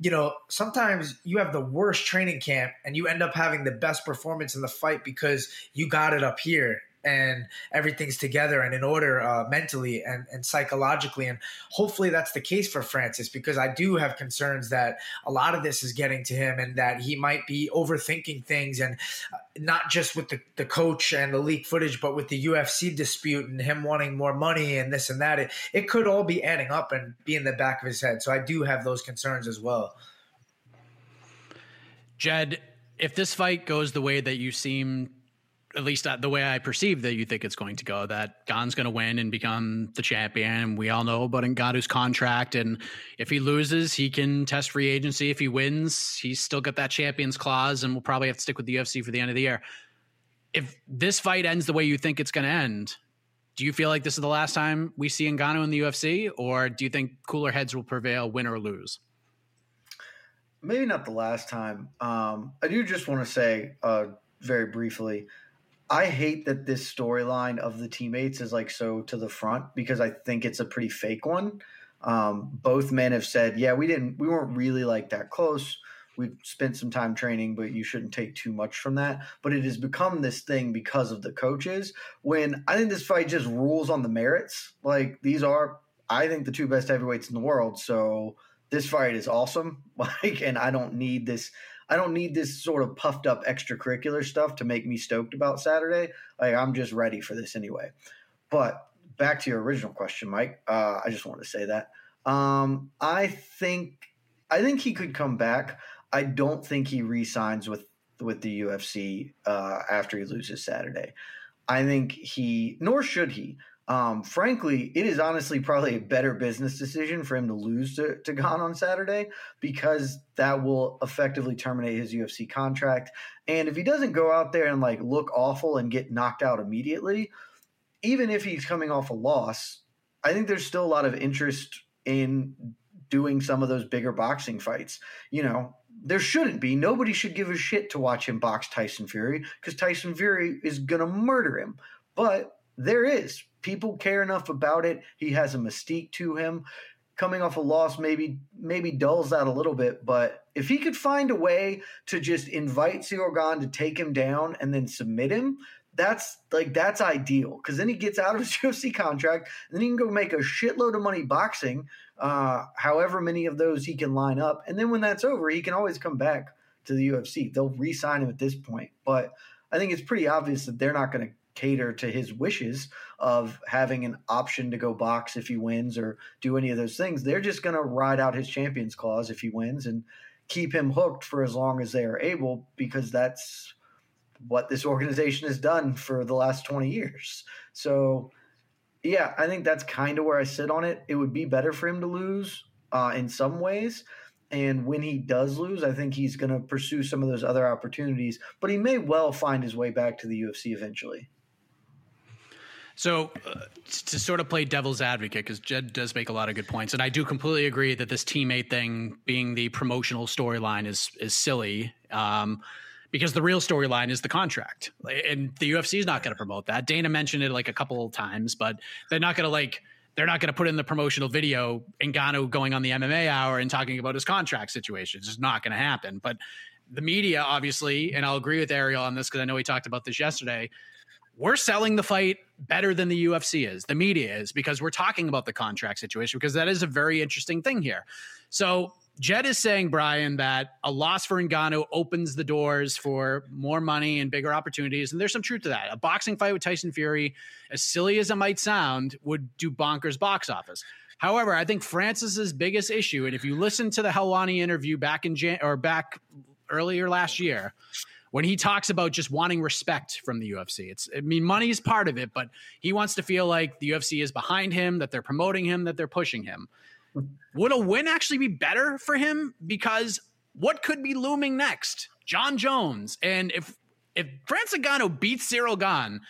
You know, sometimes you have the worst training camp and you end up having the best performance in the fight because you got it up here and everything's together and in order uh, mentally and, and psychologically. And hopefully that's the case for Francis because I do have concerns that a lot of this is getting to him and that he might be overthinking things and uh, not just with the, the coach and the leak footage, but with the UFC dispute and him wanting more money and this and that. It, it could all be adding up and be in the back of his head. So I do have those concerns as well. Jed, if this fight goes the way that you seem at least the way I perceive that you think it's going to go, that Gane's going to win and become the champion. And we all know about Ngannou's contract. And if he loses, he can test free agency. If he wins, he's still got that champions clause and we'll probably have to stick with the UFC for the end of the year. If this fight ends the way you think it's going to end, do you feel like this is the last time we see Ngannou in the UFC? Or do you think cooler heads will prevail, win or lose? Maybe not the last time. Um, I do just want to say uh, very briefly I hate that this storyline of the teammates is like so to the front because I think it's a pretty fake one. Um, both men have said, "Yeah, we didn't, we weren't really like that close. We've spent some time training, but you shouldn't take too much from that." But it has become this thing because of the coaches. When I think this fight just rules on the merits. Like these are, I think, the two best heavyweights in the world. So this fight is awesome. Like, and I don't need this. I don't need this sort of puffed up extracurricular stuff to make me stoked about Saturday. Like I'm just ready for this anyway. But back to your original question, Mike. Uh, I just wanted to say that um, I think I think he could come back. I don't think he re-signs with with the UFC uh, after he loses Saturday. I think he, nor should he. Um, frankly, it is honestly probably a better business decision for him to lose to, to Gane on Saturday because that will effectively terminate his UFC contract. And if he doesn't go out there and like look awful and get knocked out immediately, even if he's coming off a loss, I think there's still a lot of interest in doing some of those bigger boxing fights. You know, there shouldn't be. Nobody should give a shit to watch him box Tyson Fury because Tyson Fury is going to murder him. But there is. People care enough about it. He has a mystique to him. Coming off a loss maybe maybe dulls that a little bit, but if he could find a way to just invite Gane to take him down and then submit him, that's like that's ideal because then he gets out of his UFC contract and then he can go make a shitload of money boxing, uh, however many of those he can line up, and then when that's over, he can always come back to the UFC. They'll re-sign him at this point, but I think it's pretty obvious that they're not going to cater to his wishes of having an option to go box if he wins or do any of those things. They're just going to ride out his champions clause if he wins and keep him hooked for as long as they are able because that's what this organization has done for the last 20 years. So, yeah, I think that's kind of where I sit on it. It would be better for him to lose uh, in some ways. And when he does lose, I think he's going to pursue some of those other opportunities, but he may well find his way back to the UFC eventually. So, uh, to sort of play devil's advocate, because Jed does make a lot of good points, and I do completely agree that this teammate thing being the promotional storyline is is silly. Um, because the real storyline is the contract, and the UFC is not going to promote that. Dana mentioned it like a couple of times, but they're not going to like they're not going to put in the promotional video Ngannou going on the MMA hour and talking about his contract situation. It's just not going to happen. But the media, obviously, and I'll agree with Ariel on this because I know we talked about this yesterday. We're selling the fight better than the UFC is, the media is, because we're talking about the contract situation, because that is a very interesting thing here. So Jed is saying, Brian, that a loss for Ngannou opens the doors for more money and bigger opportunities. And there's some truth to that. A boxing fight with Tyson Fury, as silly as it might sound, would do bonkers box office. However, I think Francis's biggest issue, and if you listen to the Helwani interview back in Jan- or back earlier last year, when he talks about just wanting respect from the UFC. It's I mean money is part of it, but he wants to feel like the UFC is behind him, that they're promoting him, that they're pushing him. Would a win actually be better for him? Because what could be looming next? Jon Jones. And if if Francis Ngannou beats Ciryl Gane,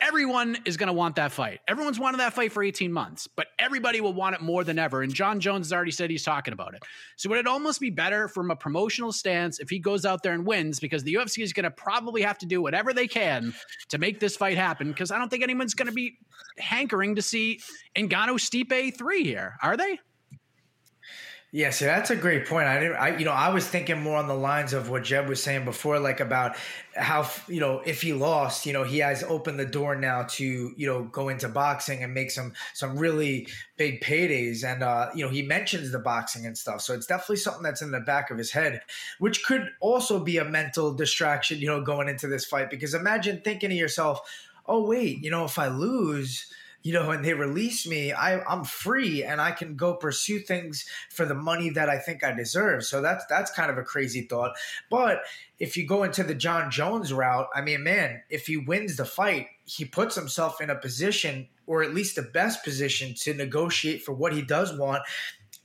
everyone is going to want that fight. Everyone's wanted that fight for 18 months, but everybody will want it more than ever. And Jon Jones has already said he's talking about it. So would it almost be better from a promotional stance if he goes out there and wins because the UFC is going to probably have to do whatever they can to make this fight happen because I don't think anyone's going to be hankering to see Ngannou Stipe 3 here, are they? Yeah, see, that's a great point. I didn't, I, you know, I was thinking more on the lines of what Jed was saying before, like about how, you know, if he lost, you know, he has opened the door now to, you know, go into boxing and make some, some really big paydays. And, uh, you know, he mentions the boxing and stuff. So it's definitely something that's in the back of his head, which could also be a mental distraction, you know, going into this fight. Because imagine thinking to yourself, oh, wait, you know, if I lose, you know, and they release me, I, I'm free and I can go pursue things for the money that I think I deserve. So that's that's kind of a crazy thought. But if you go into the Jon Jones route, I mean, man, if he wins the fight, he puts himself in a position, or at least the best position, to negotiate for what he does want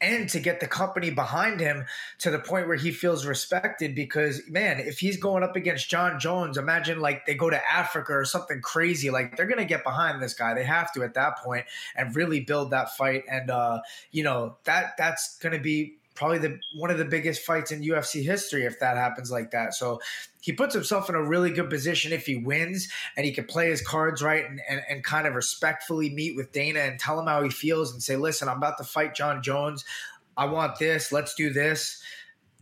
and to get the company behind him to the point where he feels respected because man if he's going up against jon jones imagine like they go to africa or something crazy like they're gonna get behind this guy. They have to at that point and really build that fight. And uh you know that that's gonna be probably the one of the biggest fights in UFC history if that happens like that. So he puts himself in a really good position if he wins and he can play his cards right and, and, and kind of respectfully meet with Dana and tell him how he feels and say, listen, I'm about to fight Jon Jones. I want this. Let's do this.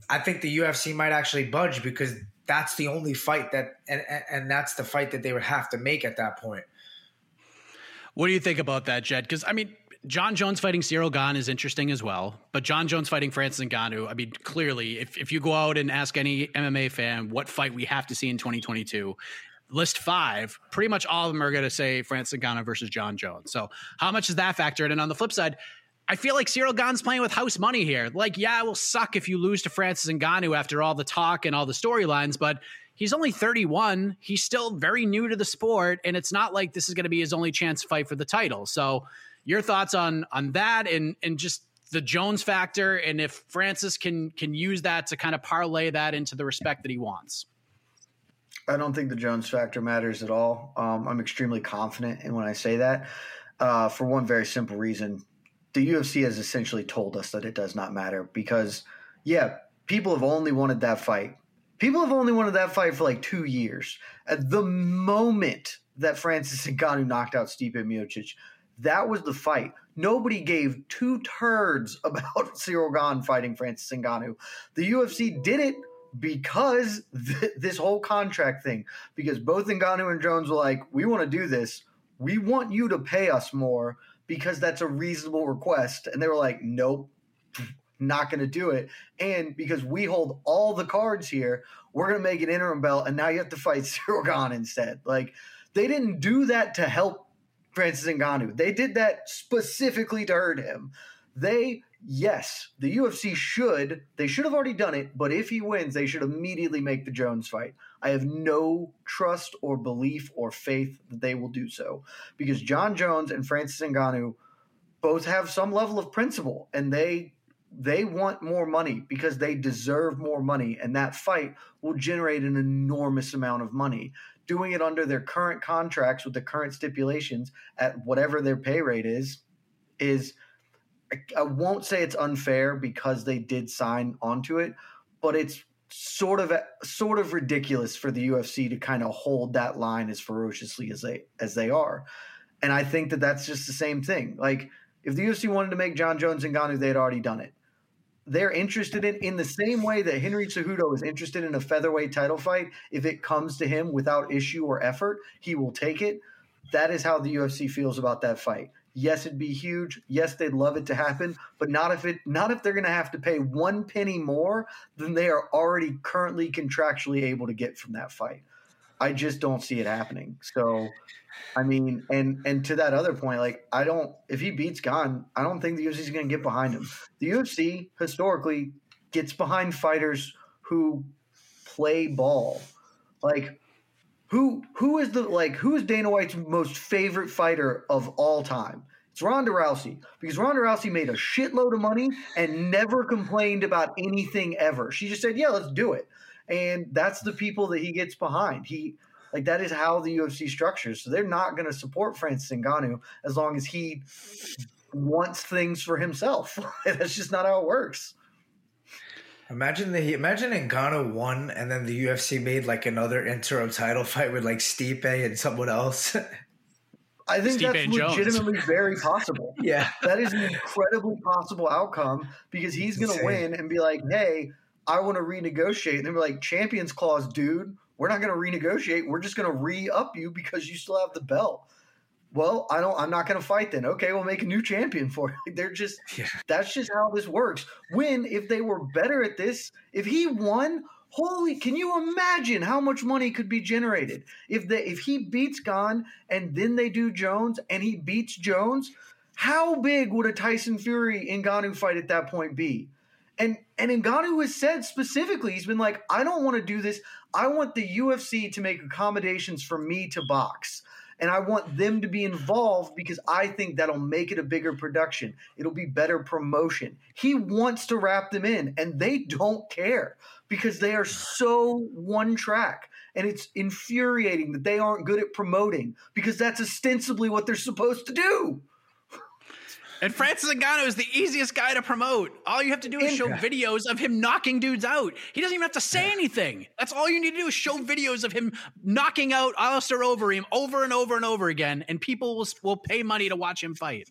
I think the UFC might actually budge because that's the only fight that and, and that's the fight that they would have to make at that point. What do you think about that, Jed? Because I mean, Jon Jones fighting Ciryl Gane is interesting as well, but Jon Jones fighting Francis Ngannou, I mean, clearly, if, if you go out and ask any MMA fan what fight we have to see in 2022, list five, pretty much all of them are going to say Francis Ngannou versus Jon Jones. So how much does that factor in? And on the flip side, I feel like Ciryl Gane's playing with house money here. Like, yeah, it will suck if you lose to Francis Ngannou after all the talk and all the storylines, but he's only 31. He's still very new to the sport, and it's not like this is going to be his only chance to fight for the title. So, your thoughts on on that and and just the Jones factor, and if Francis can can use that to kind of parlay that into the respect that he wants. I don't think the Jones factor matters at all. Um, I'm extremely confident in when I say that, uh, for one very simple reason. The UFC has essentially told us that it does not matter because, yeah, people have only wanted that fight. People have only wanted that fight for like two years. At the moment that Francis Ngannou knocked out Stipe Miocic, that was the fight. Nobody gave two turds about Ciryl Gane fighting Francis Ngannou. The UFC did it because th- this whole contract thing, because both Ngannou and Jones were like, we want to do this. We want you to pay us more because that's a reasonable request. And they were like, nope, not going to do it. And because we hold all the cards here, we're going to make an interim belt. And now you have to fight Ciryl Gane instead. Like, they didn't do that to help Francis Ngannou. They did that specifically to hurt him. They yes, the UFC should, they should have already done it, but if he wins, they should immediately make the Jones fight. I have no trust or belief or faith that they will do so because Jon Jones and Francis Ngannou both have some level of principle and they they want more money because they deserve more money and that fight will generate an enormous amount of money doing it under their current contracts with the current stipulations at whatever their pay rate is is I won't say it's unfair because they did sign onto it, but it's sort of sort of ridiculous for the UFC to kind of hold that line as ferociously as they as they are. And I think that that's just the same thing. Like if the UFC wanted to make Jon Jones and Ngannou, they had already done it. They're interested in in the same way that Henry Cejudo is interested in a featherweight title fight. If it comes to him without issue or effort, he will take it. That is how the UFC feels about that fight. Yes, it'd be huge. Yes, they'd love it to happen, but not if it not if they're going to have to pay one penny more than they are already currently contractually able to get from that fight. I just don't see it happening. So, I mean, and and to that other point, like I don't if he beats Gane, I don't think the UFC is going to get behind him. The UFC historically gets behind fighters who play ball. Like who who is the like who is Dana White's most favorite fighter of all time? It's Ronda Rousey because Ronda Rousey made a shitload of money and never complained about anything ever. She just said, "Yeah, let's do it," and that's the people that he gets behind. He like that is how the UFC structures. So they're not going to support Francis Ngannou as long as he wants things for himself. that's just not how it works. Imagine the imagine Ngannou won, and then the UFC made like another interim title fight with like Stipe and someone else. I think Stipe that's legitimately very possible. yeah, that is an incredibly possible outcome because he's going to win and be like, "Hey, I want to renegotiate," and they're like, "Champions clause, dude. We're not going to renegotiate. We're just going to re up you because you still have the belt." well, I don't. I'm not going to fight then. Okay, we'll make a new champion for you. They're just. Yeah. That's just how this works. When if they were better at this, if he won, holy, can you imagine how much money could be generated if they if he beats Gane and then they do Jones and he beats Jones? How big would a Tyson Fury and Ngannou fight at that point be? And and Ngannou has said specifically, he's been like, I don't want to do this. I want the UFC to make accommodations for me to box and I want them to be involved because I think that'll make it a bigger production. It'll be better promotion. He wants to wrap them in, and they don't care because they are so one track. And it's infuriating that they aren't good at promoting because that's ostensibly what they're supposed to do. And Francis Ngannou is the easiest guy to promote. All you have to do is show videos of him knocking dudes out. He doesn't even have to say anything. That's all you need to do is show videos of him knocking out Alistair Overeem over and over and over again, and people will will pay money to watch him fight.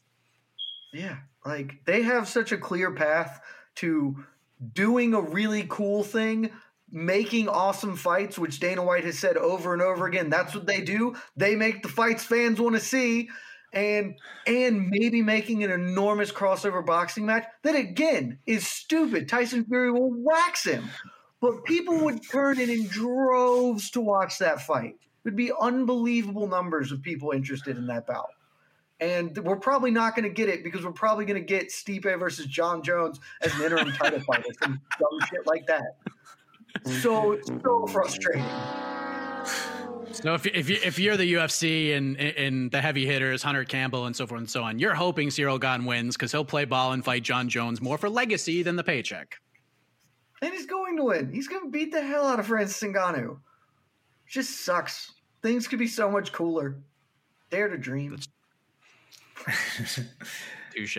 Yeah, like they have such a clear path to doing a really cool thing making awesome fights, which Dana White has said over and over again. That's what they do. They make the fights fans want to see and and maybe making an enormous crossover boxing match that again is stupid. Tyson Fury will wax him, but people would turn in in droves to watch that fight. It would be unbelievable numbers of people interested in that bout. And we're probably not going to get it because we're probably going to get Stipe versus Jon Jones as an interim title fight or some dumb shit like that. So so frustrating. So if if you if you're the UFC and and the heavy hitters, Hunter Campbell and so forth and so on, you're hoping Ciryl Gane wins because he'll play ball and fight Jon Jones more for legacy than the paycheck. And he's going to win. He's going to beat the hell out of Francis Ngannou. Just sucks. Things could be so much cooler. Dare to dream. Touche.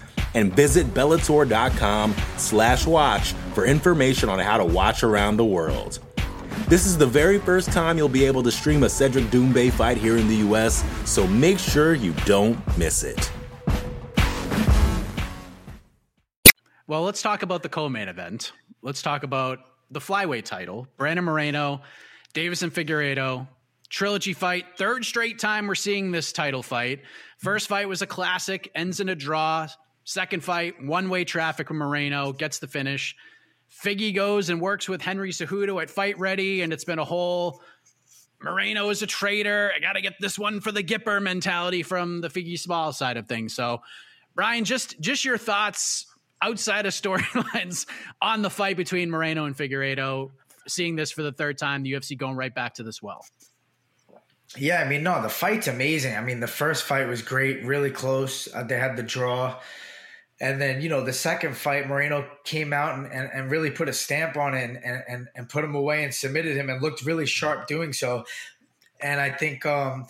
And visit Bellator.com slash watch for information on how to watch around the world. This is the very first time you'll be able to stream a Cedric Doumbé fight here in the US, so make sure you don't miss it. Well, let's talk about the co-main event. Let's talk about the flyweight title. Brandon Moreno, Deiveson Figueiredo, trilogy fight. Third straight time we're seeing this title fight. First fight was a classic, ends in a draw. Second fight, one-way traffic with Moreno, gets the finish. Figgy goes and works with Henry Cejudo at Fight Ready, and it's been a whole Moreno is a traitor. I got to get this one for the Gipper mentality from the Figgy Small side of things. So, Brian, just just your thoughts outside of storylines on the fight between Moreno and Figueiredo. Seeing this for the third time, the UFC going right back to this well. Yeah, I mean, no, the fight's amazing. I mean, the first fight was great, really close. Uh, they had the draw. And then, you know, the second fight, Moreno came out and, and, and really put a stamp on it and, and, and put him away and submitted him and looked really sharp doing so. And I think, um,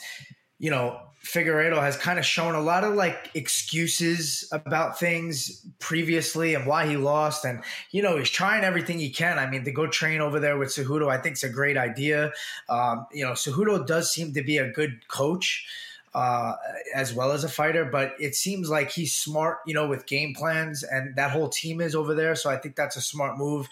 you know, Figueiredo has kind of shown a lot of like excuses about things previously and why he lost. And, you know, he's trying everything he can. I mean, to go train over there with Cejudo, I think it's a great idea. Um, you know, Cejudo does seem to be a good coach uh, as well as a fighter, but it seems like he's smart, you know, with game plans and that whole team is over there. So I think that's a smart move.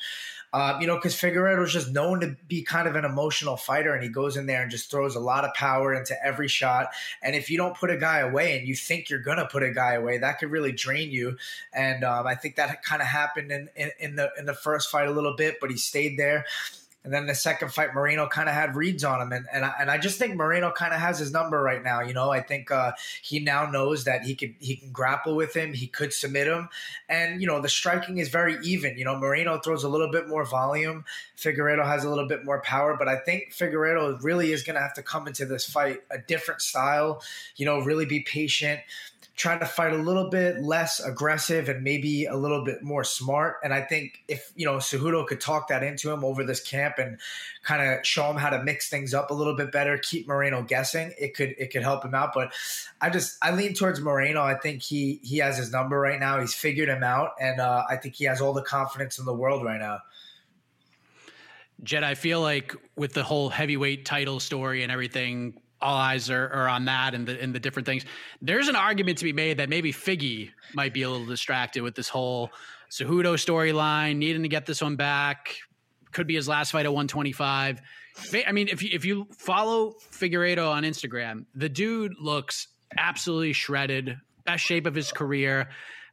Um, you know, because Figueiredo is just known to be kind of an emotional fighter, and he goes in there and just throws a lot of power into every shot. And if you don't put a guy away, and you think you're gonna put a guy away, that could really drain you. And um, I think that kind of happened in, in, in the in the first fight a little bit, but he stayed there. And then the second fight, Moreno kind of had reads on him, and and I, and I just think Moreno kind of has his number right now. You know, I think uh, he now knows that he could he can grapple with him, he could submit him, and you know the striking is very even. You know, Moreno throws a little bit more volume, Figueiredo has a little bit more power, but I think Figueiredo really is going to have to come into this fight a different style. You know, really be patient trying to fight a little bit less aggressive and maybe a little bit more smart. And I think if, you know, Cejudo could talk that into him over this camp and kind of show him how to mix things up a little bit better, keep Moreno guessing, it could it could help him out. But I just I lean towards Moreno. I think he he has his number right now. He's figured him out and uh, I think he has all the confidence in the world right now. Jed, I feel like with the whole heavyweight title story and everything, all eyes are, are on that and the and the different things. There's an argument to be made that maybe Figgy might be a little distracted with this whole Cejudo storyline, needing to get this one back. Could be his last fight at 125. I mean, if you if you follow Figueiredo on Instagram, the dude looks absolutely shredded, best shape of his career.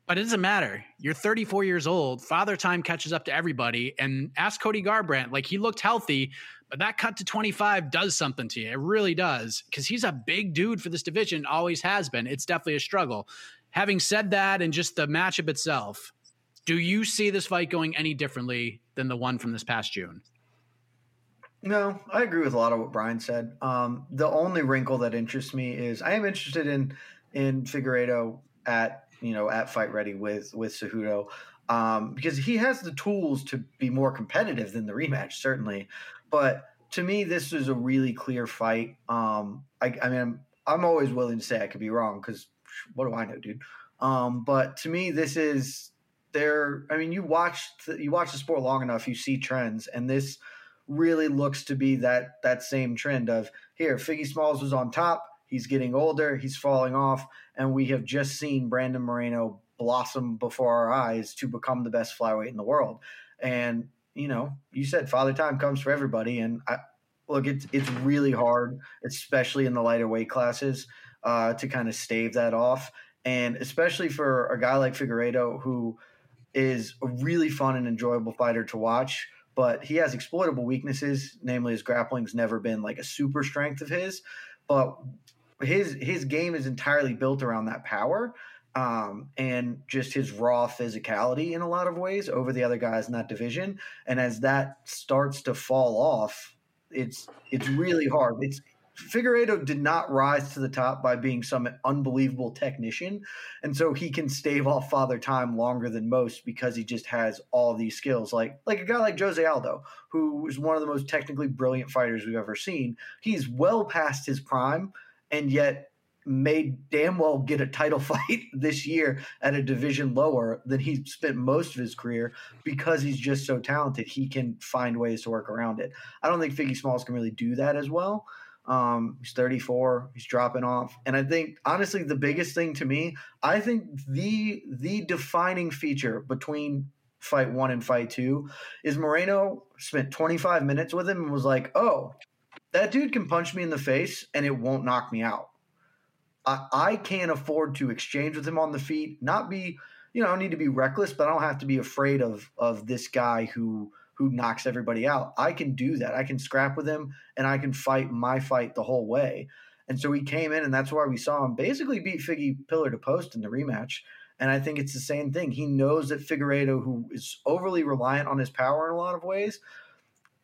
But it doesn't matter. You're 34 years old. Father time catches up to everybody. And ask Cody Garbrandt, like he looked healthy, but that cut to 25 does something to you. It really does because he's a big dude for this division, always has been. It's definitely a struggle. Having said that, and just the matchup itself, do you see this fight going any differently than the one from this past June? No, I agree with a lot of what Brian said. Um, the only wrinkle that interests me is I am interested in in Figueiredo at you know at fight ready with with Cejudo um, because he has the tools to be more competitive than the rematch certainly. But to me, this is a really clear fight. Um, I, I mean, I'm, I'm, always willing to say I could be wrong because what do I know, dude? Um, but to me, this is there. I mean, you watch the, you watch the sport long enough, you see trends, and this really looks to be that that same trend of here. Figgy Smalls was on top. He's getting older. He's falling off, and we have just seen Brandon Moreno blossom before our eyes to become the best flyweight in the world. And you know, you said father time comes for everybody, and I, look, it's it's really hard, especially in the lighter weight classes, uh, to kind of stave that off, and especially for a guy like Figueiredo who is a really fun and enjoyable fighter to watch. But he has exploitable weaknesses, namely his grappling's never been like a super strength of his. But his his game is entirely built around that power um, and just his raw physicality in a lot of ways over the other guys in that division. And as that starts to fall off, it's it's really hard. It's Figueiredo did not rise to the top by being some unbelievable technician, and so he can stave off father time longer than most because he just has all these skills. Like like a guy like Jose Aldo, who is one of the most technically brilliant fighters we've ever seen. He's well past his prime, and yet made damn well get a title fight this year at a division lower than he spent most of his career because he's just so talented. He can find ways to work around it. I don't think Figgy Smalls can really do that as well. Um, he's 34. He's dropping off, and I think honestly, the biggest thing to me, I think the the defining feature between fight one and fight two is Moreno spent 25 minutes with him and was like, "Oh, that dude can punch me in the face and it won't knock me out." I, can't afford to exchange with him on the feet, not be, you know, I need to be reckless, but I don't have to be afraid of of this guy who who knocks everybody out. I can do that. I can scrap with him and I can fight my fight the whole way. And so he came in, and that's why we saw him basically beat Figgy pillar to post in the rematch. And I think it's the same thing. He knows that Figueiredo, who is overly reliant on his power in a lot of ways,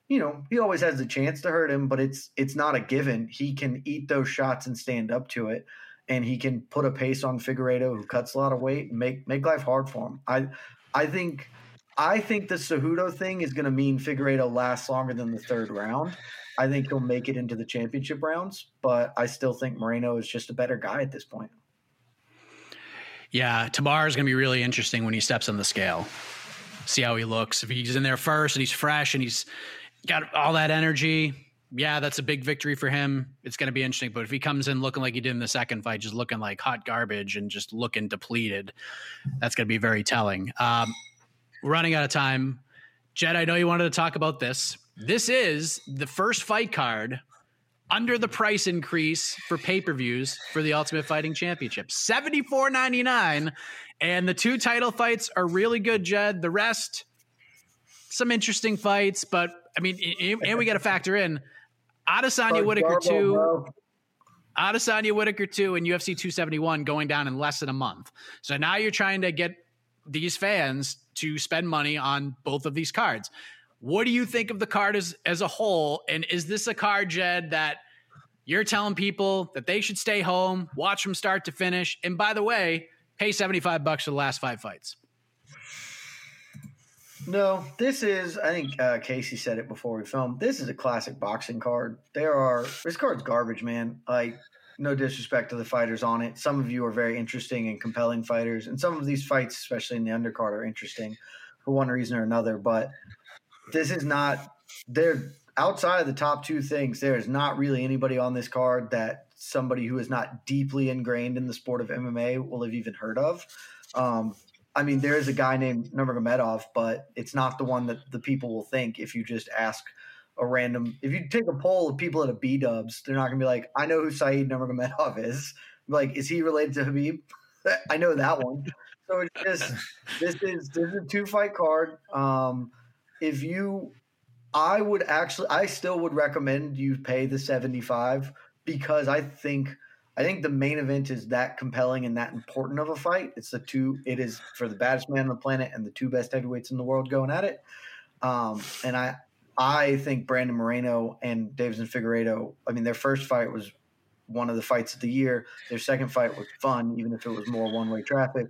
you know, he always has the chance to hurt him, but it's it's not a given. He can eat those shots and stand up to it and he can put a pace on Figueiredo, who cuts a lot of weight, and make make life hard for him. I I think I think the Cejudo thing is going to mean Figueiredo lasts longer than the third round. I think he'll make it into the championship rounds, but I still think Moreno is just a better guy at this point. Yeah, tomorrow is going to be really interesting when he steps on the scale. See how he looks. If he's in there first and he's fresh and he's got all that energy, yeah, that's a big victory for him. It's going to be interesting. But if he comes in looking like he did in the second fight, just looking like hot garbage and just looking depleted, that's going to be very telling. Um, running out of time. Jed, I know you wanted to talk about this. This is the first fight card under the price increase for pay per views for the Ultimate Fighting Championship seventy four ninety nine, and the two title fights are really good. Jed, the rest some interesting fights, but I mean, and we got to factor in Adesanya Whittaker two. Adesanya Whittaker two and UFC 271 going down in less than a month. So now you're trying to get these fans to spend money on both of these cards. What do you think of the card as as a whole? And is this a card, Jed, that you're telling people that they should stay home, watch from start to finish, and by the way, pay 75 bucks for the last five fights? No, this is. I think uh, Casey said it before we filmed. This is a classic boxing card. There are this card's garbage, man. Like no disrespect to the fighters on it. Some of you are very interesting and compelling fighters, and some of these fights, especially in the undercard, are interesting for one reason or another. But this is not. They're outside of the top two things. There is not really anybody on this card that somebody who is not deeply ingrained in the sport of MMA will have even heard of. Um, I mean, there is a guy named Nurmagomedov, but it's not the one that the people will think if you just ask a random. If you take a poll of people at a B Dubs, they're not gonna be like, "I know who Saeed Nurmagomedov is." Like, is he related to Khabib? I know that one. So it's just this is this is a two fight card. Um, if you, I would actually, I still would recommend you pay the seventy five because I think I think the main event is that compelling and that important of a fight. It's the two. It is for the baddest man on the planet and the two best heavyweights in the world going at it. Um, and I, I think Brandon Moreno and Deiveson Figueiredo. I mean, their first fight was one of the fights of the year. Their second fight was fun, even if it was more one way traffic.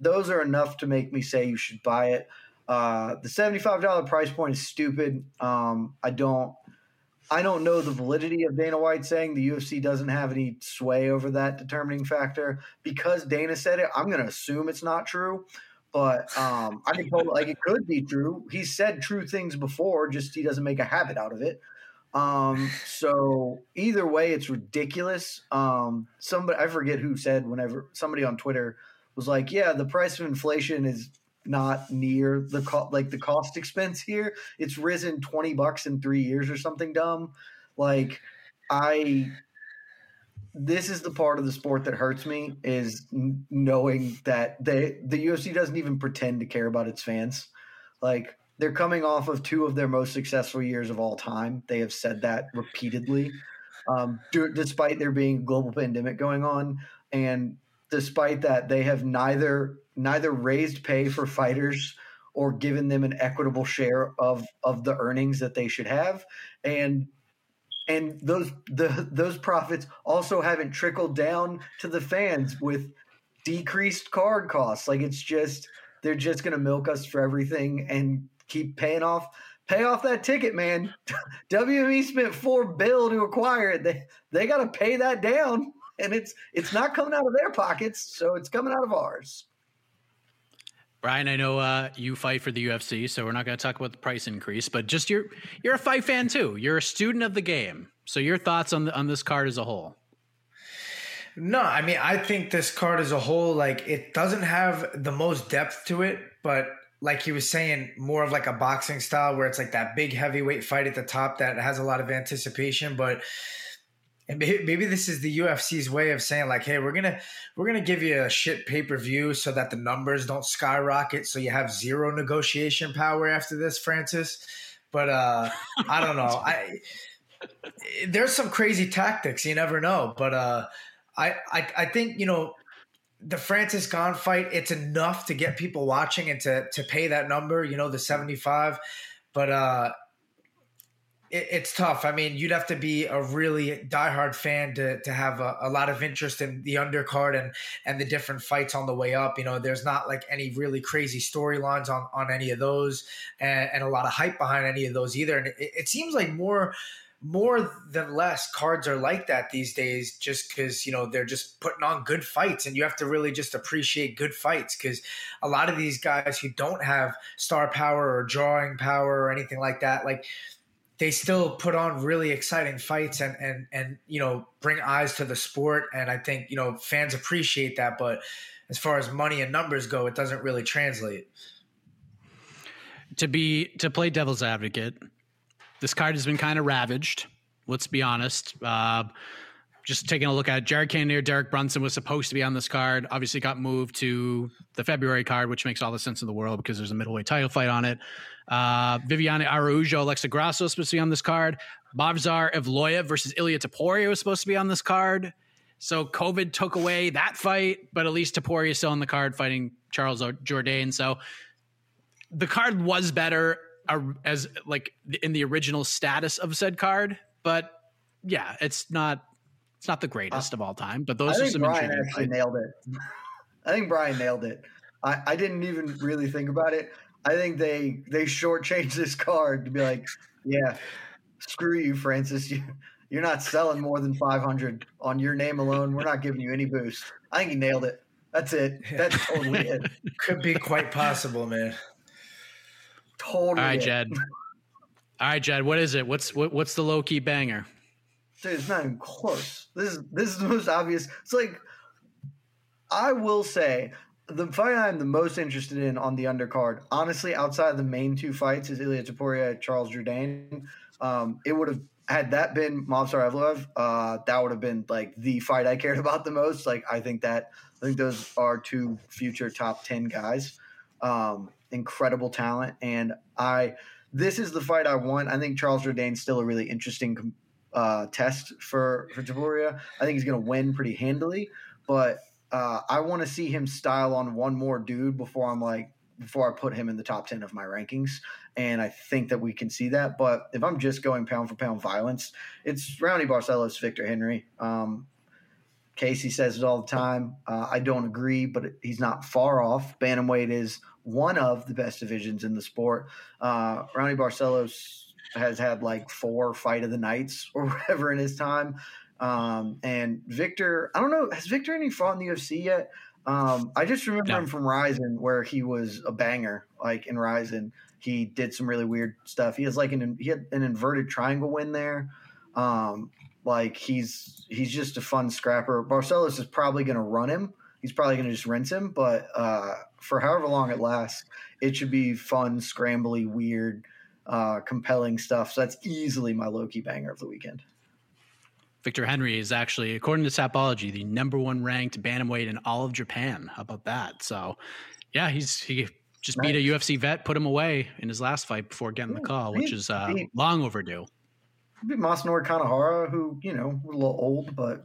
Those are enough to make me say you should buy it. Uh, the seventy five dollar price point is stupid. Um, I don't. I don't know the validity of Dana White saying the UFC doesn't have any sway over that determining factor because Dana said it. I'm going to assume it's not true, but um, I can tell like it could be true. He said true things before, just he doesn't make a habit out of it. Um, so either way, it's ridiculous. Um, somebody I forget who said whenever somebody on Twitter was like, "Yeah, the price of inflation is not near the co- like the cost expense here. It's risen twenty bucks in three years or something dumb." Like I this is the part of the sport that hurts me is knowing that they the UFC doesn't even pretend to care about its fans. Like they're coming off of two of their most successful years of all time. They have said that repeatedly, um, despite there being global pandemic going on, and despite that, they have neither neither raised pay for fighters or given them an equitable share of of the earnings that they should have, and and those the those profits also haven't trickled down to the fans with decreased card costs. Like it's just they're just going to milk us for everything and keep paying off pay off that ticket, man. WME spent four bill to acquire it. They they got to pay that down, and it's it's not coming out of their pockets, so it's coming out of ours. Brian, I know uh, you fight for the UFC, so we're not going to talk about the price increase, but just you're you're a fight fan too. You're a student of the game. So your thoughts on the, on this card as a whole? No, I mean I think this card as a whole, like it doesn't have the most depth to it, but like he was saying, more of like a boxing style where it's like that big heavyweight fight at the top that has a lot of anticipation, but and maybe this is the UFC's way of saying like, hey, we're gonna we're gonna give you a shit pay per view so that the numbers don't skyrocket, so you have zero negotiation power after this, Francis. But uh, I don't know. I there's some crazy tactics. You never know. But uh, I, I I think you know the Francis Gane fight. It's enough to get people watching and to to pay that number. You know the seventy five. But uh, it, it's tough. I mean, you'd have to be a really diehard fan to to have a, a, lot of interest in the undercard and and the different fights on the way up. You know, there's not like any really crazy storylines on on any of those, and, and, a lot of hype behind any of those either. And it, it seems like more more than less cards are like that these days just because you know they're just putting on good fights and you have to really just appreciate good fights because a lot of these guys who don't have star power or drawing power or anything like that like they still put on really exciting fights and and and you know bring eyes to the sport and i think you know fans appreciate that but as far as money and numbers go it doesn't really translate to be to play devil's advocate this card has been kind of ravaged let's be honest uh, just taking a look at Jared Cannonier, Derek Brunson was supposed to be on this card. Obviously, got moved to the February card, which makes all the sense in the world because there's a middleweight title fight on it. Uh, Viviane Araujo, Alexa Grasso supposed to be on this card. Movsar Evloev versus Ilia Topuria was supposed to be on this card. So COVID took away that fight, but at least Topuria is still on the card fighting Charles Jourdain. So the card was better uh, as like in the original status of said card, but yeah, it's not it's not the greatest uh, of all time. But those I are some Brian actually fights. nailed it. I think Brian nailed it. I, I didn't even really think about it. I think they they shortchanged this card to be like, yeah, screw you, Francis. You, you're not selling more than 500 on your name alone. We're not giving you any boost. I think he nailed it. That's it. That's totally it. Could be quite possible, man. Totally. All right, Jed. All right, Jed. What is it? What's what, what's the low key banger? Dude, it's not even close. This is this is the most obvious. It's like I will say the fight I'm the most interested in on the undercard, honestly, outside of the main two fights, is Ilia Topuria, Charles Jourdain. Um, it would have had that been Movsar Evloev, uh, that would have been like the fight I cared about the most. Like I think that I think those are two future top ten guys, um, incredible talent, and I this is the fight I want. I think Charles Jourdain's still a really interesting uh, test for for Topuria. I think he's going to win pretty handily, but uh, I want to see him style on one more dude before I'm like before I put him in the top ten of my rankings. And I think that we can see that. But if I'm just going pound for pound violence, it's Raoni Barcelos, Victor Henry. Um, Casey says it all the time. Uh, I don't agree, but he's not far off. Bantamweight is one of the best divisions in the sport. Uh, Raoni Barcelos has had like four fight of the nights or whatever in his time. Um, and Victor, I don't know, has Victor any fought in the UFC yet? Um, I just remember Yeah. him from Rizin where he was a banger. Like in Rizin, he did some really weird stuff. He has like an he had an inverted triangle win there. Um, like he's he's just a fun scrapper. Barcelos is probably going to run him. He's probably going to just rinse him. But uh, for however long it lasts, it should be fun, scrambly, weird, uh, compelling stuff. So that's easily my low key banger of the weekend. Victor Henry is actually, according to Sapology, the number one ranked bantamweight in all of Japan. How about that? So, yeah, he's he just beat a UFC vet, put him away in his last fight before getting the call, which is uh, Beat- long overdue. Maybe Masanori Kanehara, who you know a little old, but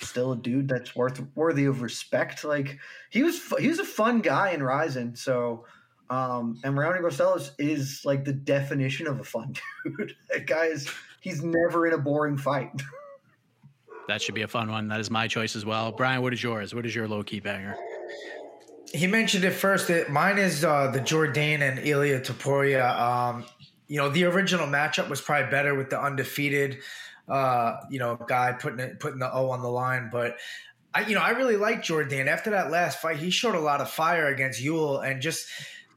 still a dude that's worth worthy of respect. Like he was, he was a fun guy in Rizin. So, um, and Raoni Barcelos is like the definition of a fun dude. that guy is, he's never in a boring fight. That should be a fun one. That is my choice as well. Brian, what is yours? What is your low key banger? He mentioned it first. Mine is uh, the Jourdain and Ilia Topuria. Um, you know, the original matchup was probably better with the undefeated, uh, you know, guy putting it, putting the O on the line. But I, you know, I really like Jourdain. After that last fight, he showed a lot of fire against Yule, and just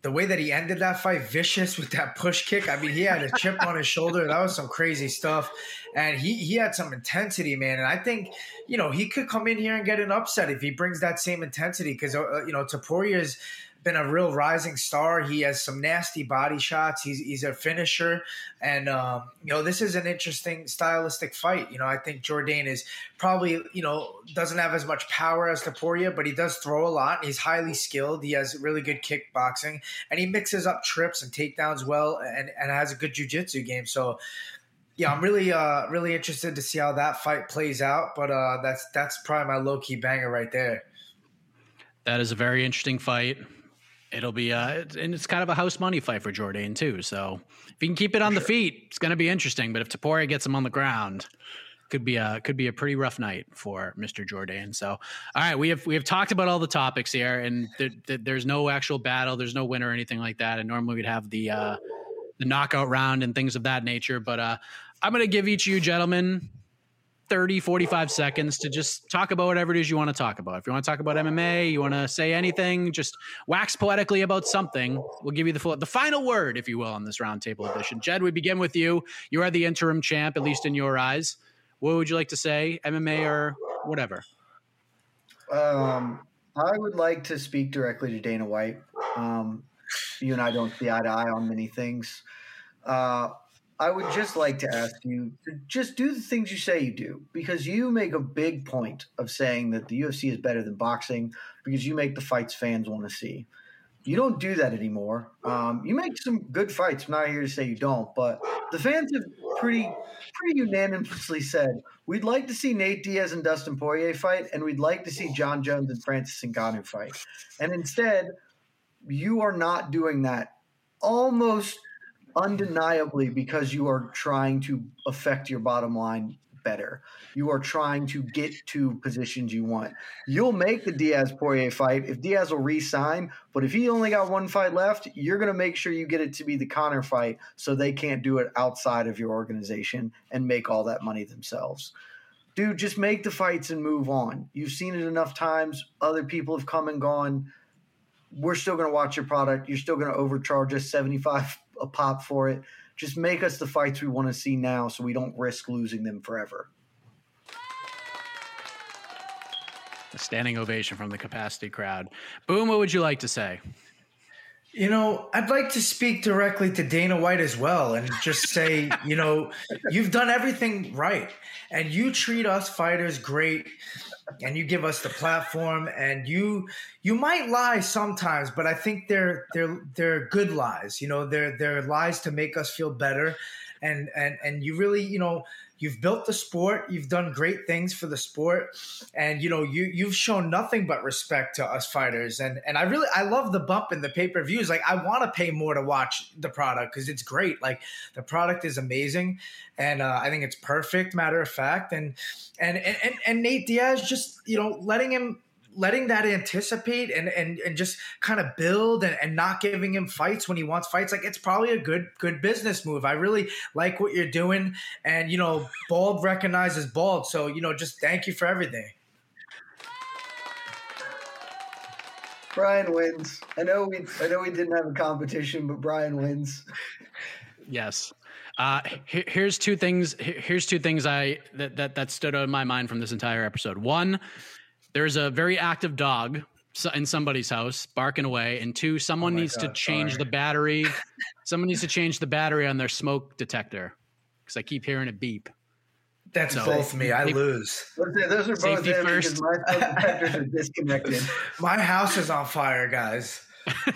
the way that he ended that fight, vicious with that push kick. I mean, he had a chip on his shoulder. That was some crazy stuff, and he he had some intensity, man. And I think you know he could come in here and get an upset if he brings that same intensity because uh, you know Topuria's been a real rising star. He has some nasty body shots. He's he's a finisher, and um, you know this is an interesting stylistic fight. You know I think Jourdain is probably you know doesn't have as much power as Topuria, but he does throw a lot. He's highly skilled. He has really good kickboxing, and he mixes up trips and takedowns well, and and has a good jujitsu game. So. Yeah, I'm really, uh, really interested to see how that fight plays out. But uh, that's that's probably my low key banger right there. That is a very interesting fight. It'll be uh and it's kind of a house money fight for Jourdain too. So if he can keep it on the feet, it's gonna be interesting. But if Topuria gets him on the ground, could be a could be a pretty rough night for Mr. Jourdain. So all right, we have we have talked about all the topics here, and there, there- there's no actual battle, there's no winner or anything like that. And normally we'd have the uh the knockout round and things of that nature. But uh I'm gonna give each of you gentlemen 30, 45 seconds to just talk about whatever it is you want to talk about. If you want to talk about MMA, you want to say anything, just wax poetically about something. We'll give you the full, the final word, if you will, on this roundtable edition. Jed, we begin with you. You are the interim champ, at least in your eyes. What would you like to say, MMA or whatever? Um, I would like to speak directly to Dana White. Um, you and I don't see eye to eye on many things. Uh, I would just like to ask you to just do the things you say you do because you make a big point of saying that the UFC is better than boxing because you make the fights fans want to see. You don't do that anymore. Um, you make some good fights. I'm not here to say you don't, but the fans have pretty pretty unanimously said we'd like to see Nate Diaz and Dustin Poirier fight, and we'd like to see Jon Jones and Francis Ngannou fight. And instead, you are not doing that almost undeniably because you are trying to affect your bottom line better. You are trying to get to positions you want. You'll make the Diaz Poirier fight if Diaz will re-sign, but if he only got one fight left, you're going to make sure you get it to be the Conor fight so they can't do it outside of your organization and make all that money themselves. Dude, just make the fights and move on. You've seen it enough times. Other people have come and gone. We're still going to watch your product. You're still going to overcharge us 75 a pop for it. Just make us the fights we want to see now so we don't risk losing them forever. A standing ovation from the capacity crowd. Boom, what would you like to say? You know, I'd like to speak directly to Dana White as well and just say, you know, you've done everything right and you treat us fighters great and you give us the platform and you you might lie sometimes, but I think they're they're they're good lies. You know, they're they're lies to make us feel better and and and you really, you know, you've built the sport. You've done great things for the sport. And you know you you've shown nothing but respect to us fighters. And and i really i love the bump in the pay-per-views. Like i want to pay more to watch the product because it's great. Like the product is amazing. And uh, i think it's perfect matter of fact. And and and, and nate diaz just you know letting him letting that anticipate and and, and just kind of build and, and not giving him fights when he wants fights like it's probably a good good business move i really like what you're doing and you know bald recognizes bald so you know just thank you for everything Brian wins. I know we I know we didn't have a competition, but Brian wins. Yes. Uh, here, here's two things. Here's two things I that, that that stood out in my mind from this entire episode. One, there's a very active dog in somebody's house barking away, and two, someone oh needs God, to change sorry. the battery. someone needs to change the battery on their smoke detector because I keep hearing it beep. That's so, both me. I lose. Those are both first. my smoke detectors are disconnected. My house is on fire, guys.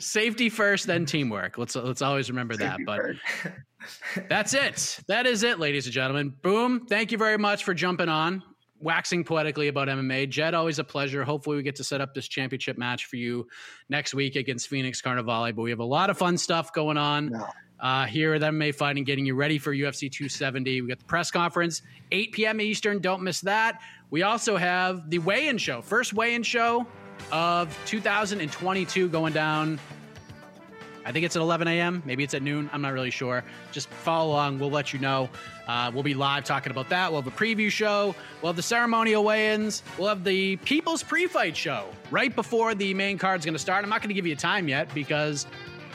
Safety first, then teamwork. Let's let's always remember Safety that. But that's it. That is it, ladies and gentlemen. Boom. Thank you very much for jumping on, waxing poetically about MMA. Jed, always a pleasure. Hopefully, we get to set up this championship match for you next week against Phoenix Carnevale. But we have a lot of fun stuff going on. No. Uh, here at MMA Fighting, getting you ready for UFC 270. We got the press conference, 8 p.m. Eastern. Don't miss that. We also have the weigh-in show, first weigh-in show of 2022 going down I think it's at 11 a.m. Maybe it's at noon. I'm not really sure. Just follow along. We'll let you know. Uh, we'll be live talking about that. We'll have a preview show. We'll have the ceremonial weigh-ins. We'll have the People's Pre-Fight show right before the main card's going to start. I'm not going to give you a time yet because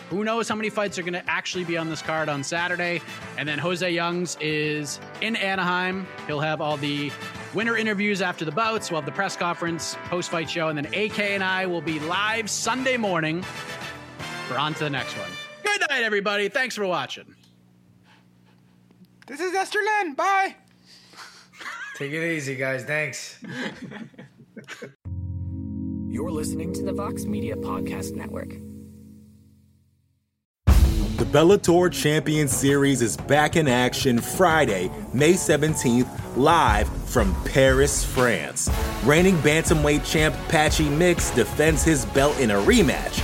who knows how many fights are going to actually be on this card on Saturday. And then Jose Youngs is in Anaheim. He'll have all the winner interviews after the bouts. We'll have the press conference, post-fight show, and then AK and I will be live Sunday morning we're on to the next one. Good night, everybody. Thanks for watching. This is Esther Lynn. Bye. Take it easy, guys. Thanks. You're listening to the Vox Media Podcast Network. The Bellator Champion Series is back in action Friday, May 17th, live from Paris, France. Reigning bantamweight champ Patchy Mix defends his belt in a rematch